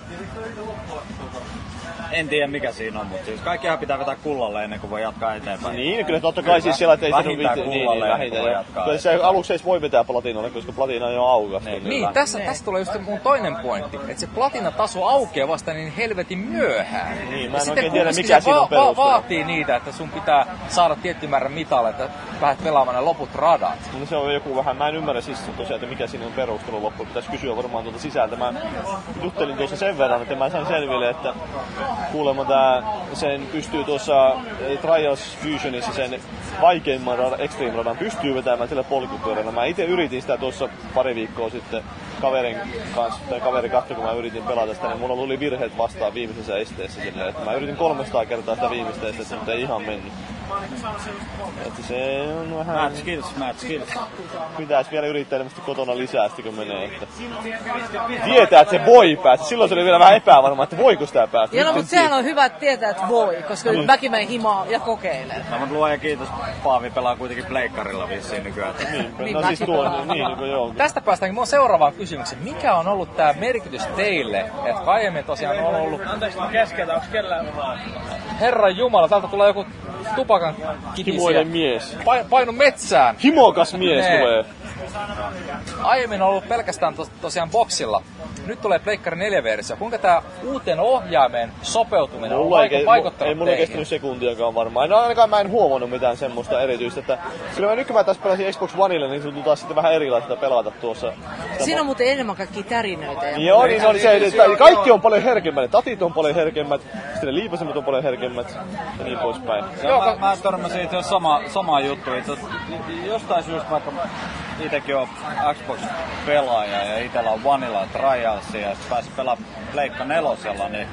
En tiedä mikä siinä on, mutta siis kaikkihan pitää vetää kullalle ennen kuin voi jatkaa eteenpäin.
Niin, kyllä totta kai siis siellä, että ei se
Vähintään
nyt niin, niin,
kullalle
vähintään.
voi
ja-
jatkaa.
Kyllä se aluksi ei voi vetää platinalle, koska platina on jo aukas.
Niin.
Niin, tässä, tässä tulee just mun toinen pointti, että se platinataso aukeaa vasta niin helvetin myöhään.
Niin, mä en oikein tiedä, mikä siinä on perustelu.
vaatii niitä, että sun pitää saada tietty määrä mitalle, että pääset pelaamaan ne loput radat.
No se on joku vähän, mä en ymmärrä siis tosiaan, että mikä siinä on perustelu loppuun. Pitäisi kysyä varmaan tuolta sisältä. Mä juttelin tuossa sen verran, että mä sain selville, että kuulemma tää, sen pystyy tuossa Trials Fusionissa sen vaikeimman radan, Extreme radan pystyy vetämään sillä polkupyörällä. Mä itse yritin sitä tuossa pari viikkoa sitten kaverin kanssa, tai kaveri katsoi, kun mä yritin pelata sitä, niin mulla tuli virheet vastaan viimeisessä esteessä silleen, että mä yritin 300 kertaa sitä viimeistä estettä, mutta ei ihan mennyt. Että se on vähän...
Match skills, match skills.
Pitäisi vielä yrittää ilmeisesti kotona lisää sitten kun menee. Että... Tietää, että se voi päästä. Silloin se oli vielä vähän epävarma, että voiko sitä päästä.
Ja no, mutta sehän on hyvä tietää, että voi, koska nyt mäkin menen himaan ja kokeilen.
No, mutta luoja kiitos, Paavi pelaa kuitenkin pleikkarilla vissiin nykyään.
Niin,
Niin
no siis tuo, niin, niin kuin joo.
Tästä päästäänkin mun seuraavaan kysymykseen. Mikä on ollut tämä merkitys teille? Että aiemmin tosiaan on ollut...
Anteeksi, mä keskeytän, onks kellään
Herran Jumala, täältä tulee joku tupakan kitisiä.
Himoinen mies.
Pa- painu metsään.
Himokas mies tulee.
Aiemmin on ollut pelkästään tos, tosiaan boksilla. Nyt tulee Pleikkari 4 versio. Kuinka tämä uuteen ohjaimeen sopeutuminen on
Mulla
vaik-
ke-
vaikuttanut
ei mulla
teihin?
kestänyt sekuntiakaan varmaan. No ainakaan mä en huomannut mitään semmoista erityistä. Että kyllä mä nyt kun mä tässä pelasin Xbox Oneille, niin se tuntuu taas sitten vähän erilaista pelata tuossa.
Siinä on muuten enemmän kaikki tärinöitä. Ja
Joo, niin on se, että kaikki on paljon herkemmät. Ne tatit on paljon herkemmät, sitten ne liipasimmat on paljon herkemmät ja niin poispäin.
Joo, mä, mä törmäsin itse asiassa sama, sama juttu. Itse jostain syystä vaikka itekin on Xbox-pelaaja ja itellä on Vanilla ja Trialsia ja sitten pääsi pelaamaan Pleikka nelosella, niin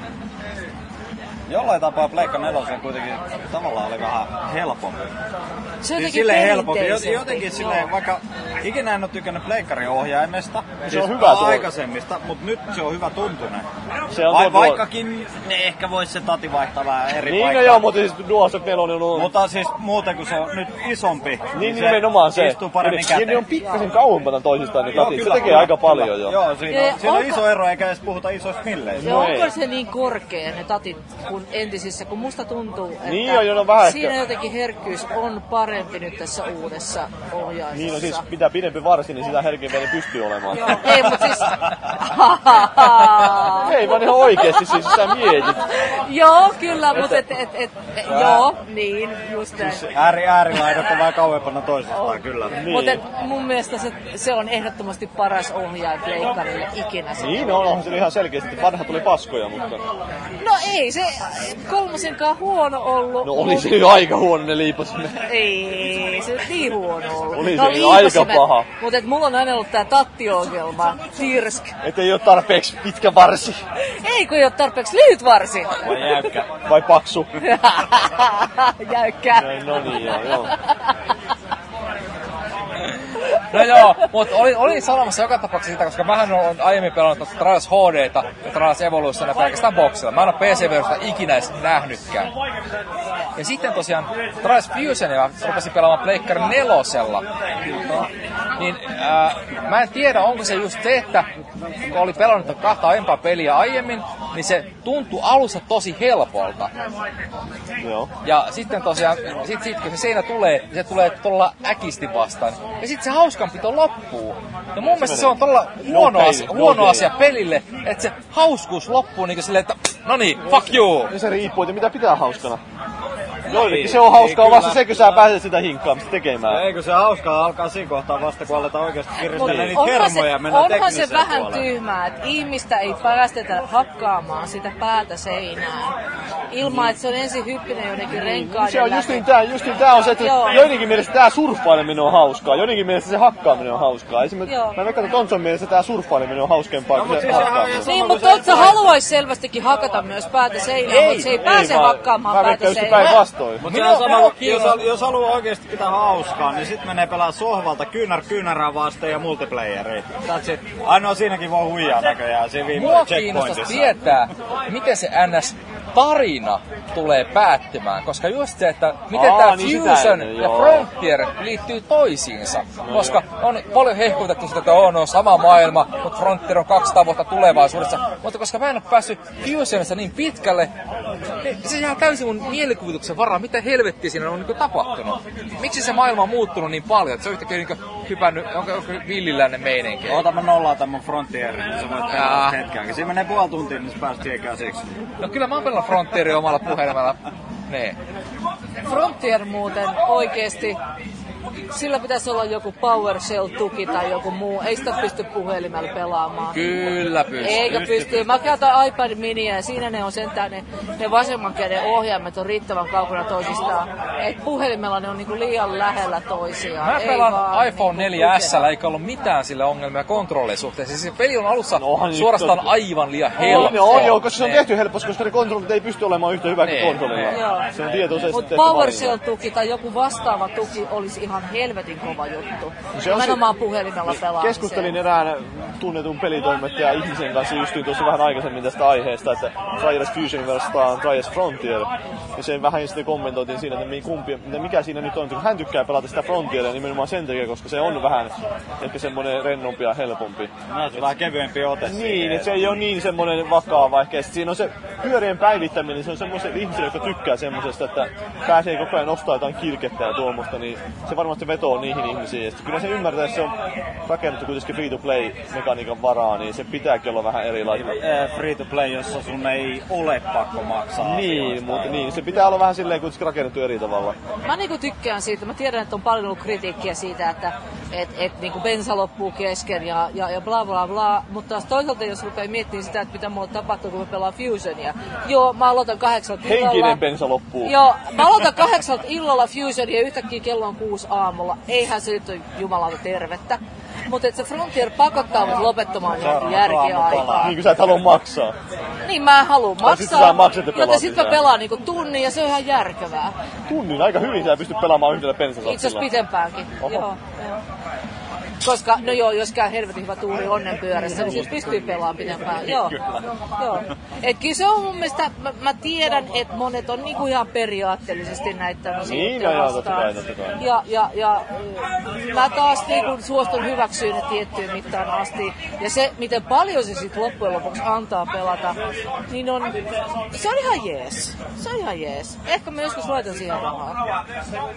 jollain tapaa Pleikka nelosen kuitenkin tavallaan oli vähän helpompi.
Se on
Siis
jotenkin
silleen helpompi. Jotenkin silleen, vaikka ikinä en ole tykännyt pleikkarin ohjaimesta,
Se on
siis
hyvä tuo.
aikaisemmista, mutta nyt se on hyvä tuntunen.
Se on
Vai,
tuo tuo-
vaikkakin ne ehkä voisi se tati vaihtaa vähän eri
Niin no joo, mutta siis DualShock 4 on ollut...
Mutta siis muuten kun se on nyt isompi,
Niin, niin nimenomaan se.
istuu paremmin
ja,
käteen.
ne on pikkasen kauempana toisistaan ne
Joo,
tatit. Se tekee
kyllä,
aika
kyllä.
paljon jo.
Joo, siinä, on, siinä on iso ero, eikä edes puhuta isoista milleistä.
Ja onko se niin korkea ne tatit kuin entisissä, kun musta tuntuu, että
Niin on, jo, no vähän
siinä
ehkä-
jotenkin herkkyys on parempi nyt tässä uudessa ohjaisessa.
Niin on siis, mitä pidempi varsi, niin sitä herkemmin ne pystyy olemaan.
Joo, ei, mutta siis... <laughs>
Ei vaan ihan oikeesti, siis sä mietit.
joo, kyllä, mutta et, et, et, et, joo, niin, just näin.
Ääri, äärilaidat on vähän kauempana toisistaan, kyllä.
Niin.
Mutta mun mielestä se, se on ehdottomasti paras ohjaaja pleikkarille ikinä.
Niin on, onhan se ihan selkeästi, että vanha tuli paskoja, mutta...
No ei se kolmosenkaan huono ollut.
No oli se jo aika huono ne liipasimet.
Ei se nyt niin huono ollut.
Oli
no,
se aika paha.
Mutta mulla on aina ollut tää tattiongelma, tirsk.
Että ei ole tarpeeksi pitkä varsi.
Ei kun ei ole tarpeeksi lyhyt varsi.
Vai jäykkä.
Vai paksu. <laughs>
Jäykkää.
Näin, no niin, joo, joo.
No joo, mutta olin, olin sanomassa joka tapauksessa sitä, koska mähän olen aiemmin pelannut Trials HDta ja Trials Evolutiona pelkästään boksilla. Mä en ole PC-versiosta ikinä edes nähnytkään. Ja sitten tosiaan Trials Fusionia rupesin pelaamaan Pleikkari nelosella. Niin äh, mä en tiedä, onko se just se, että kun oli pelannut kahta aiempaa peliä aiemmin, niin se tuntui alussa tosi helpolta.
joo.
Ja sitten tosiaan, sit, sit kun se seinä tulee, niin se tulee tuolla äkisti vastaan. Ja sitten se hauskanpito loppuu. Ja mun mielestä se on todella huono,
No
asia, huono
no
asia pelille, että se hauskuus loppuu niin silleen, että no niin, fuck you!
Ja se riippuu, että mitä pitää hauskana. Joillekin se on hauskaa vasta se, kun sä pääset sitä hinkkaamista tekemään.
Eikö se hauskaa alkaa siinä kohtaa vasta, kun aletaan oikeasti kiristelemään niitä
onhan
hermoja ja mennään
onhan se vähän
puolelle.
tyhmää, että ihmistä ei päästetä hakkaamaan sitä päätä seinään. Ilman, että se on ensin hyppinen jonnekin renkaiden
Se on
läpi.
justiin tää, justiin tää on se, että
Joo.
joidenkin mielestä tää surffaileminen on hauskaa, joidenkin mielestä se hakkaaminen on hauskaa. Esimerkiksi
Joo.
mä veikkaan, että Tonson mielestä tää surffaileminen on hauskempaa
No,
kuin se
siis
hakkaaminen.
Niin, mutta
että-
haluaisi selvästikin hakata myös päätä seinään, mutta se ei, pääse hakkaamaan
Mä
päätä
veikkaan just
seinään.
päinvastoin.
Minua-
se on sama, jos, jos haluaa oikeasti pitää hauskaa, niin sit menee pelaa sohvalta kyynär kyynärää vasten ja multiplayeri. That's it. Ainoa siinäkin voi huijaa näköjään siinä viime
Mua
checkpointissa.
tietää, miten se NS tarina tulee päättymään, koska just se, että miten
Aa,
tämä
niin sitä
Fusion
ennen,
ja
joo.
Frontier liittyy toisiinsa, koska on paljon hehkutettu sitä, että on, on sama maailma, mutta Frontier on 200 vuotta tulevaisuudessa, mutta koska mä en ole päässyt Fusionissa niin pitkälle, niin se jää täysin mun mielikuvituksen varaan, mitä helvettiä siinä on niin tapahtunut. Miksi se maailma on muuttunut niin paljon, että se on yhtäkkiä niin hypännyt, onko, onko villilläinen meininki?
Oota mä nollaan tämän mun Frontierin, niin sä voit pelata hetken. Siinä menee puoli tuntia, niin sä pääset siihen käsiksi.
No kyllä mä oon pelannut Frontieria omalla puhelimella. Nee.
Frontier muuten oikeesti, sillä pitäisi olla joku PowerShell-tuki tai joku muu. Ei sitä pysty puhelimella pelaamaan.
Kyllä pystyy.
Eikö pysty? Mä käytän iPad minia ja siinä ne on sentään ne, ne vasemman käden ohjaimet on riittävän kaukana toisistaan. Et puhelimella ne on niinku liian lähellä toisiaan.
Mä pelaan iPhone
niinku
4S,
tukena.
eikä ollut mitään sille ongelmia kontrollin suhteen. Siis se peli on alussa
No
suorastaan
totta.
aivan liian
On,
helppoa.
ne on joo, koska se on
Nee.
tehty helposti, koska ne kontrollit ei pysty olemaan yhtä hyvä kuin kontrollilla. Se on tietoisesti
Mutta PowerShell-tuki tai joku vastaava tuki olisi ihan helvetin kova juttu.
se on
Nimenomaan puhelimella pelaamiseen.
Keskustelin erään tunnetun pelitoimittaja ihmisen kanssa justiin tuossa vähän aikaisemmin tästä aiheesta, että Trials Fusion vastaan Trials Frontier. Ja sen vähän sitten kommentoitiin siinä, että kumpi, mikä siinä nyt on. Hän tykkää pelata sitä Frontieria nimenomaan sen takia, koska se on vähän ehkä semmoinen rennompi ja helpompi.
No, se on vähän kevyempi ote
Niin,
siihen.
että se ei ole niin semmoinen vakaava ehkä. Siinä on se pyörien päivittäminen, se on semmoisen ihmisiä, jotka tykkää semmoisesta, että pääsee koko ajan nostaa jotain kirkettä ja tuommoista, niin se varmasti vetoo niihin ihmisiin. Ja kyllä se ymmärtää, että se on rakennettu kuitenkin free-to-play-mekaniikan varaa, niin se pitääkin olla vähän erilainen.
Eh, free to play, jossa sun ei ole pakko maksaa.
Niin,
asioista.
mutta niin, se pitää olla vähän silleen kuitenkin rakennettu eri tavalla.
Mä niinku tykkään siitä. Mä tiedän, että on paljon ollut kritiikkiä siitä, että et, et niinku bensa loppuu kesken ja, ja, ja bla bla bla. Mutta taas toisaalta, jos rupeaa miettimään sitä, että mitä mulle tapahtuu, kun mä pelaan Fusionia. Joo, mä aloitan kahdeksalta illalla.
Henkinen bensa loppuu.
Joo, mä aloitan kahdeksalta illalla Fusionia ja yhtäkkiä kello on kuusi aamulla. Eihän se nyt ole jumalauta tervettä. Mutta se Frontier pakottaa mut lopettamaan johonkin järkiaikaa.
Niin kuin sä et halua maksaa.
Niin mä haluan
No sit sä
maksaa,
maksat ja
joten sit mä pelaan niinku tunnin ja se on ihan järkevää.
Tunnin aika hyvin sä pystyt pelaamaan yhdellä
Itse asiassa pitempäänkin.
Oho.
Joo, joo. Koska, no joo, jos käy helvetin hyvä tuuri onnen pyörässä, niin siis pystyy pelaamaan pidempään. Joo, joo. Et kyllä se on mun mielestä, mä, mä tiedän, että monet on niinku ihan periaatteellisesti näitä tämmöisiä
Niin, joo, totta kai, totta kai.
Ja, ja, ja mm, mä taas niinku suostun hyväksyyn ne tiettyyn mittaan asti. Ja se, miten paljon se sitten loppujen lopuksi antaa pelata, niin on, se on ihan jees. Se on ihan jees. Ehkä mä joskus laitan siihen rahaa.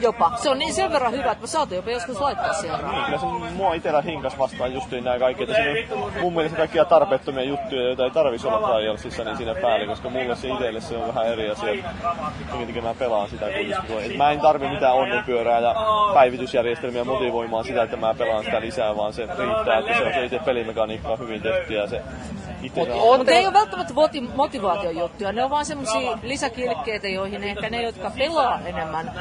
Jopa. Se on niin sen verran hyvä, että mä saatan jopa joskus laittaa siihen rahaa.
Kyllä se mua itellä hinkas vastaan justiin nämä kaikki, että siinä on mun mielestä kaikkia tarpeettomia juttuja, joita ei tarvitsisi olla Trialsissa, niin siinä päälle, koska mulle se itselle se on vähän eri asia. Takia mä pelaan sitä kuitenkin. Et mä en tarvi mitään onnenpyörää ja päivitysjärjestelmiä motivoimaan sitä, että mä pelaan sitä lisää, vaan se riittää, että se on se itse pelimekaniikka hyvin tehty ja se
Mutta ne ei ole välttämättä voti- motivaation juttuja, ne on vaan semmosia lisäkilkkeitä, joihin ehkä ne, jotka pelaa enemmän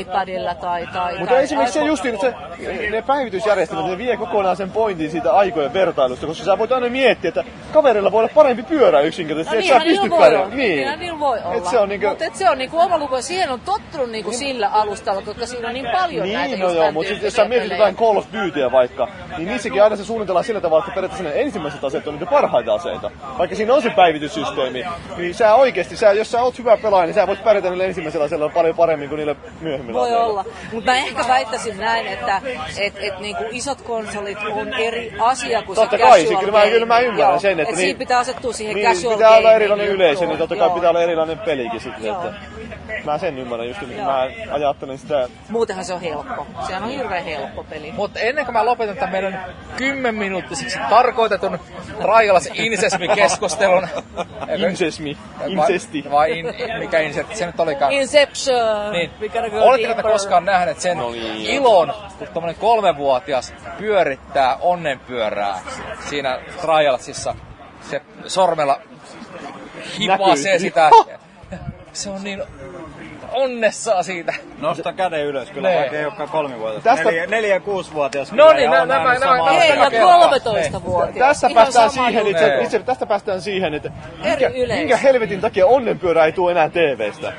iPadilla tai... tai
Mutta
tai
esimerkiksi se justiin, että se, ne päivitysjärjestelmät, ne vie kokonaan sen pointin siitä aikojen vertailusta, koska sä voit aina miettiä, että kaverilla voi olla parempi pyörä yksinkertaisesti,
No
että sä
niinhän niillä
pystyt
voi
pärjää-
olla. Niinhän niillä voi olla.
Et se on niinku...
Mutta et se on niinku oma luku, ja siihen on tottunut niinku sillä alustalla, koska siinä on niin paljon näitä
Niin, no
just
joo, mutta sit, jos sä mietit jotain Call of Dutyä vaikka, niin niissäkin aina se suunnitellaan sillä tavalla, että periaatteessa ne ensimmäiset aseet on niitä parhaita aseita. Vaikka siinä on se päivityssysteemi, niin sä oikeesti, sä, jos sä oot hyvä pelaaja, niin sä voit pärjätä niillä ensimmäisellä aseella paljon paremmin kuin niillä myöhemmillä
Voi
aseilla.
olla. Mutta mä ehkä väittäisin näin, että et, et niinku isot konsolit on eri asia kuin
Totta
se
kai,
casual
kyllä mä- kyllä mä ymmärrän
Joo,
sen, että
et
niin-
siinä pitää asettua siihen
Niin,
casual
pitää olla erilainen yleisö, niin totta kai pitää olla erilainen pelikin sitten. Että mä sen ymmärrän just, niin
Joo.
mä ajattelen sitä,
Muutenhan se on helppo. Sehän on hirveän helppo peli.
Mutta ennen kuin mä lopetan tämän meidän 10 minuuttiseksi tarkoitetun Raijalas Insesmi-keskustelun.
insesmi, <laughs> insesti.
Vai, vai in, mikä insesti se nyt olikaan?
Inception!
Niin. Oletteko te koskaan nähneet sen ilon, kun tommonen kolmevuotias pyörittää onnenpyörää siinä Trialsissa? Se sormella hipasee sitä. Se on niin onnessaan siitä.
Nosta käden ylös kyllä, vaikka ei olekaan kolmivuotias.
Tästä-
Neljä, neljä ja kuusivuotias
No niin, nämä- nämä- nämä-
Ei, ja
kertaa.
13-vuotias.
Tässä
Ihan
päästään siihen, itse, itse, tästä päästään siihen, että minkä,
yleisö.
minkä helvetin takia onnenpyörä ei tule enää TVstä.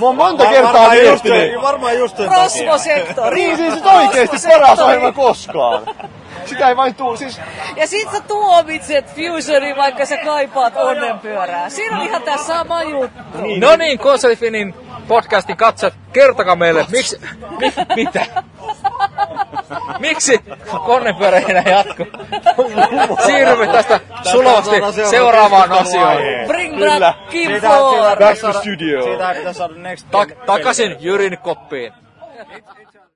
Mä oon monta
Var-
kertaa miettinyt.
varmaan just sen takia.
Prosmosektori.
Niin siis oikeesti paras ohjelma koskaan. Sitä ei vain tuu, siis
Ja sit sä tuomitset Fusionin, vaikka sä kaipaat onnenpyörää. Siinä on ihan tää sama juttu.
No niin, Konsolifinin podcastin katsojat, kertokaa meille, miksi, mi, mitä? Miksi konnepyörä ei enää jatku? Siirrymme tästä sulavasti seuraavaan osioon.
Bring back Kim
back to studio.
Siitä pitää saada next
Tak- takaisin Jyrin koppiin.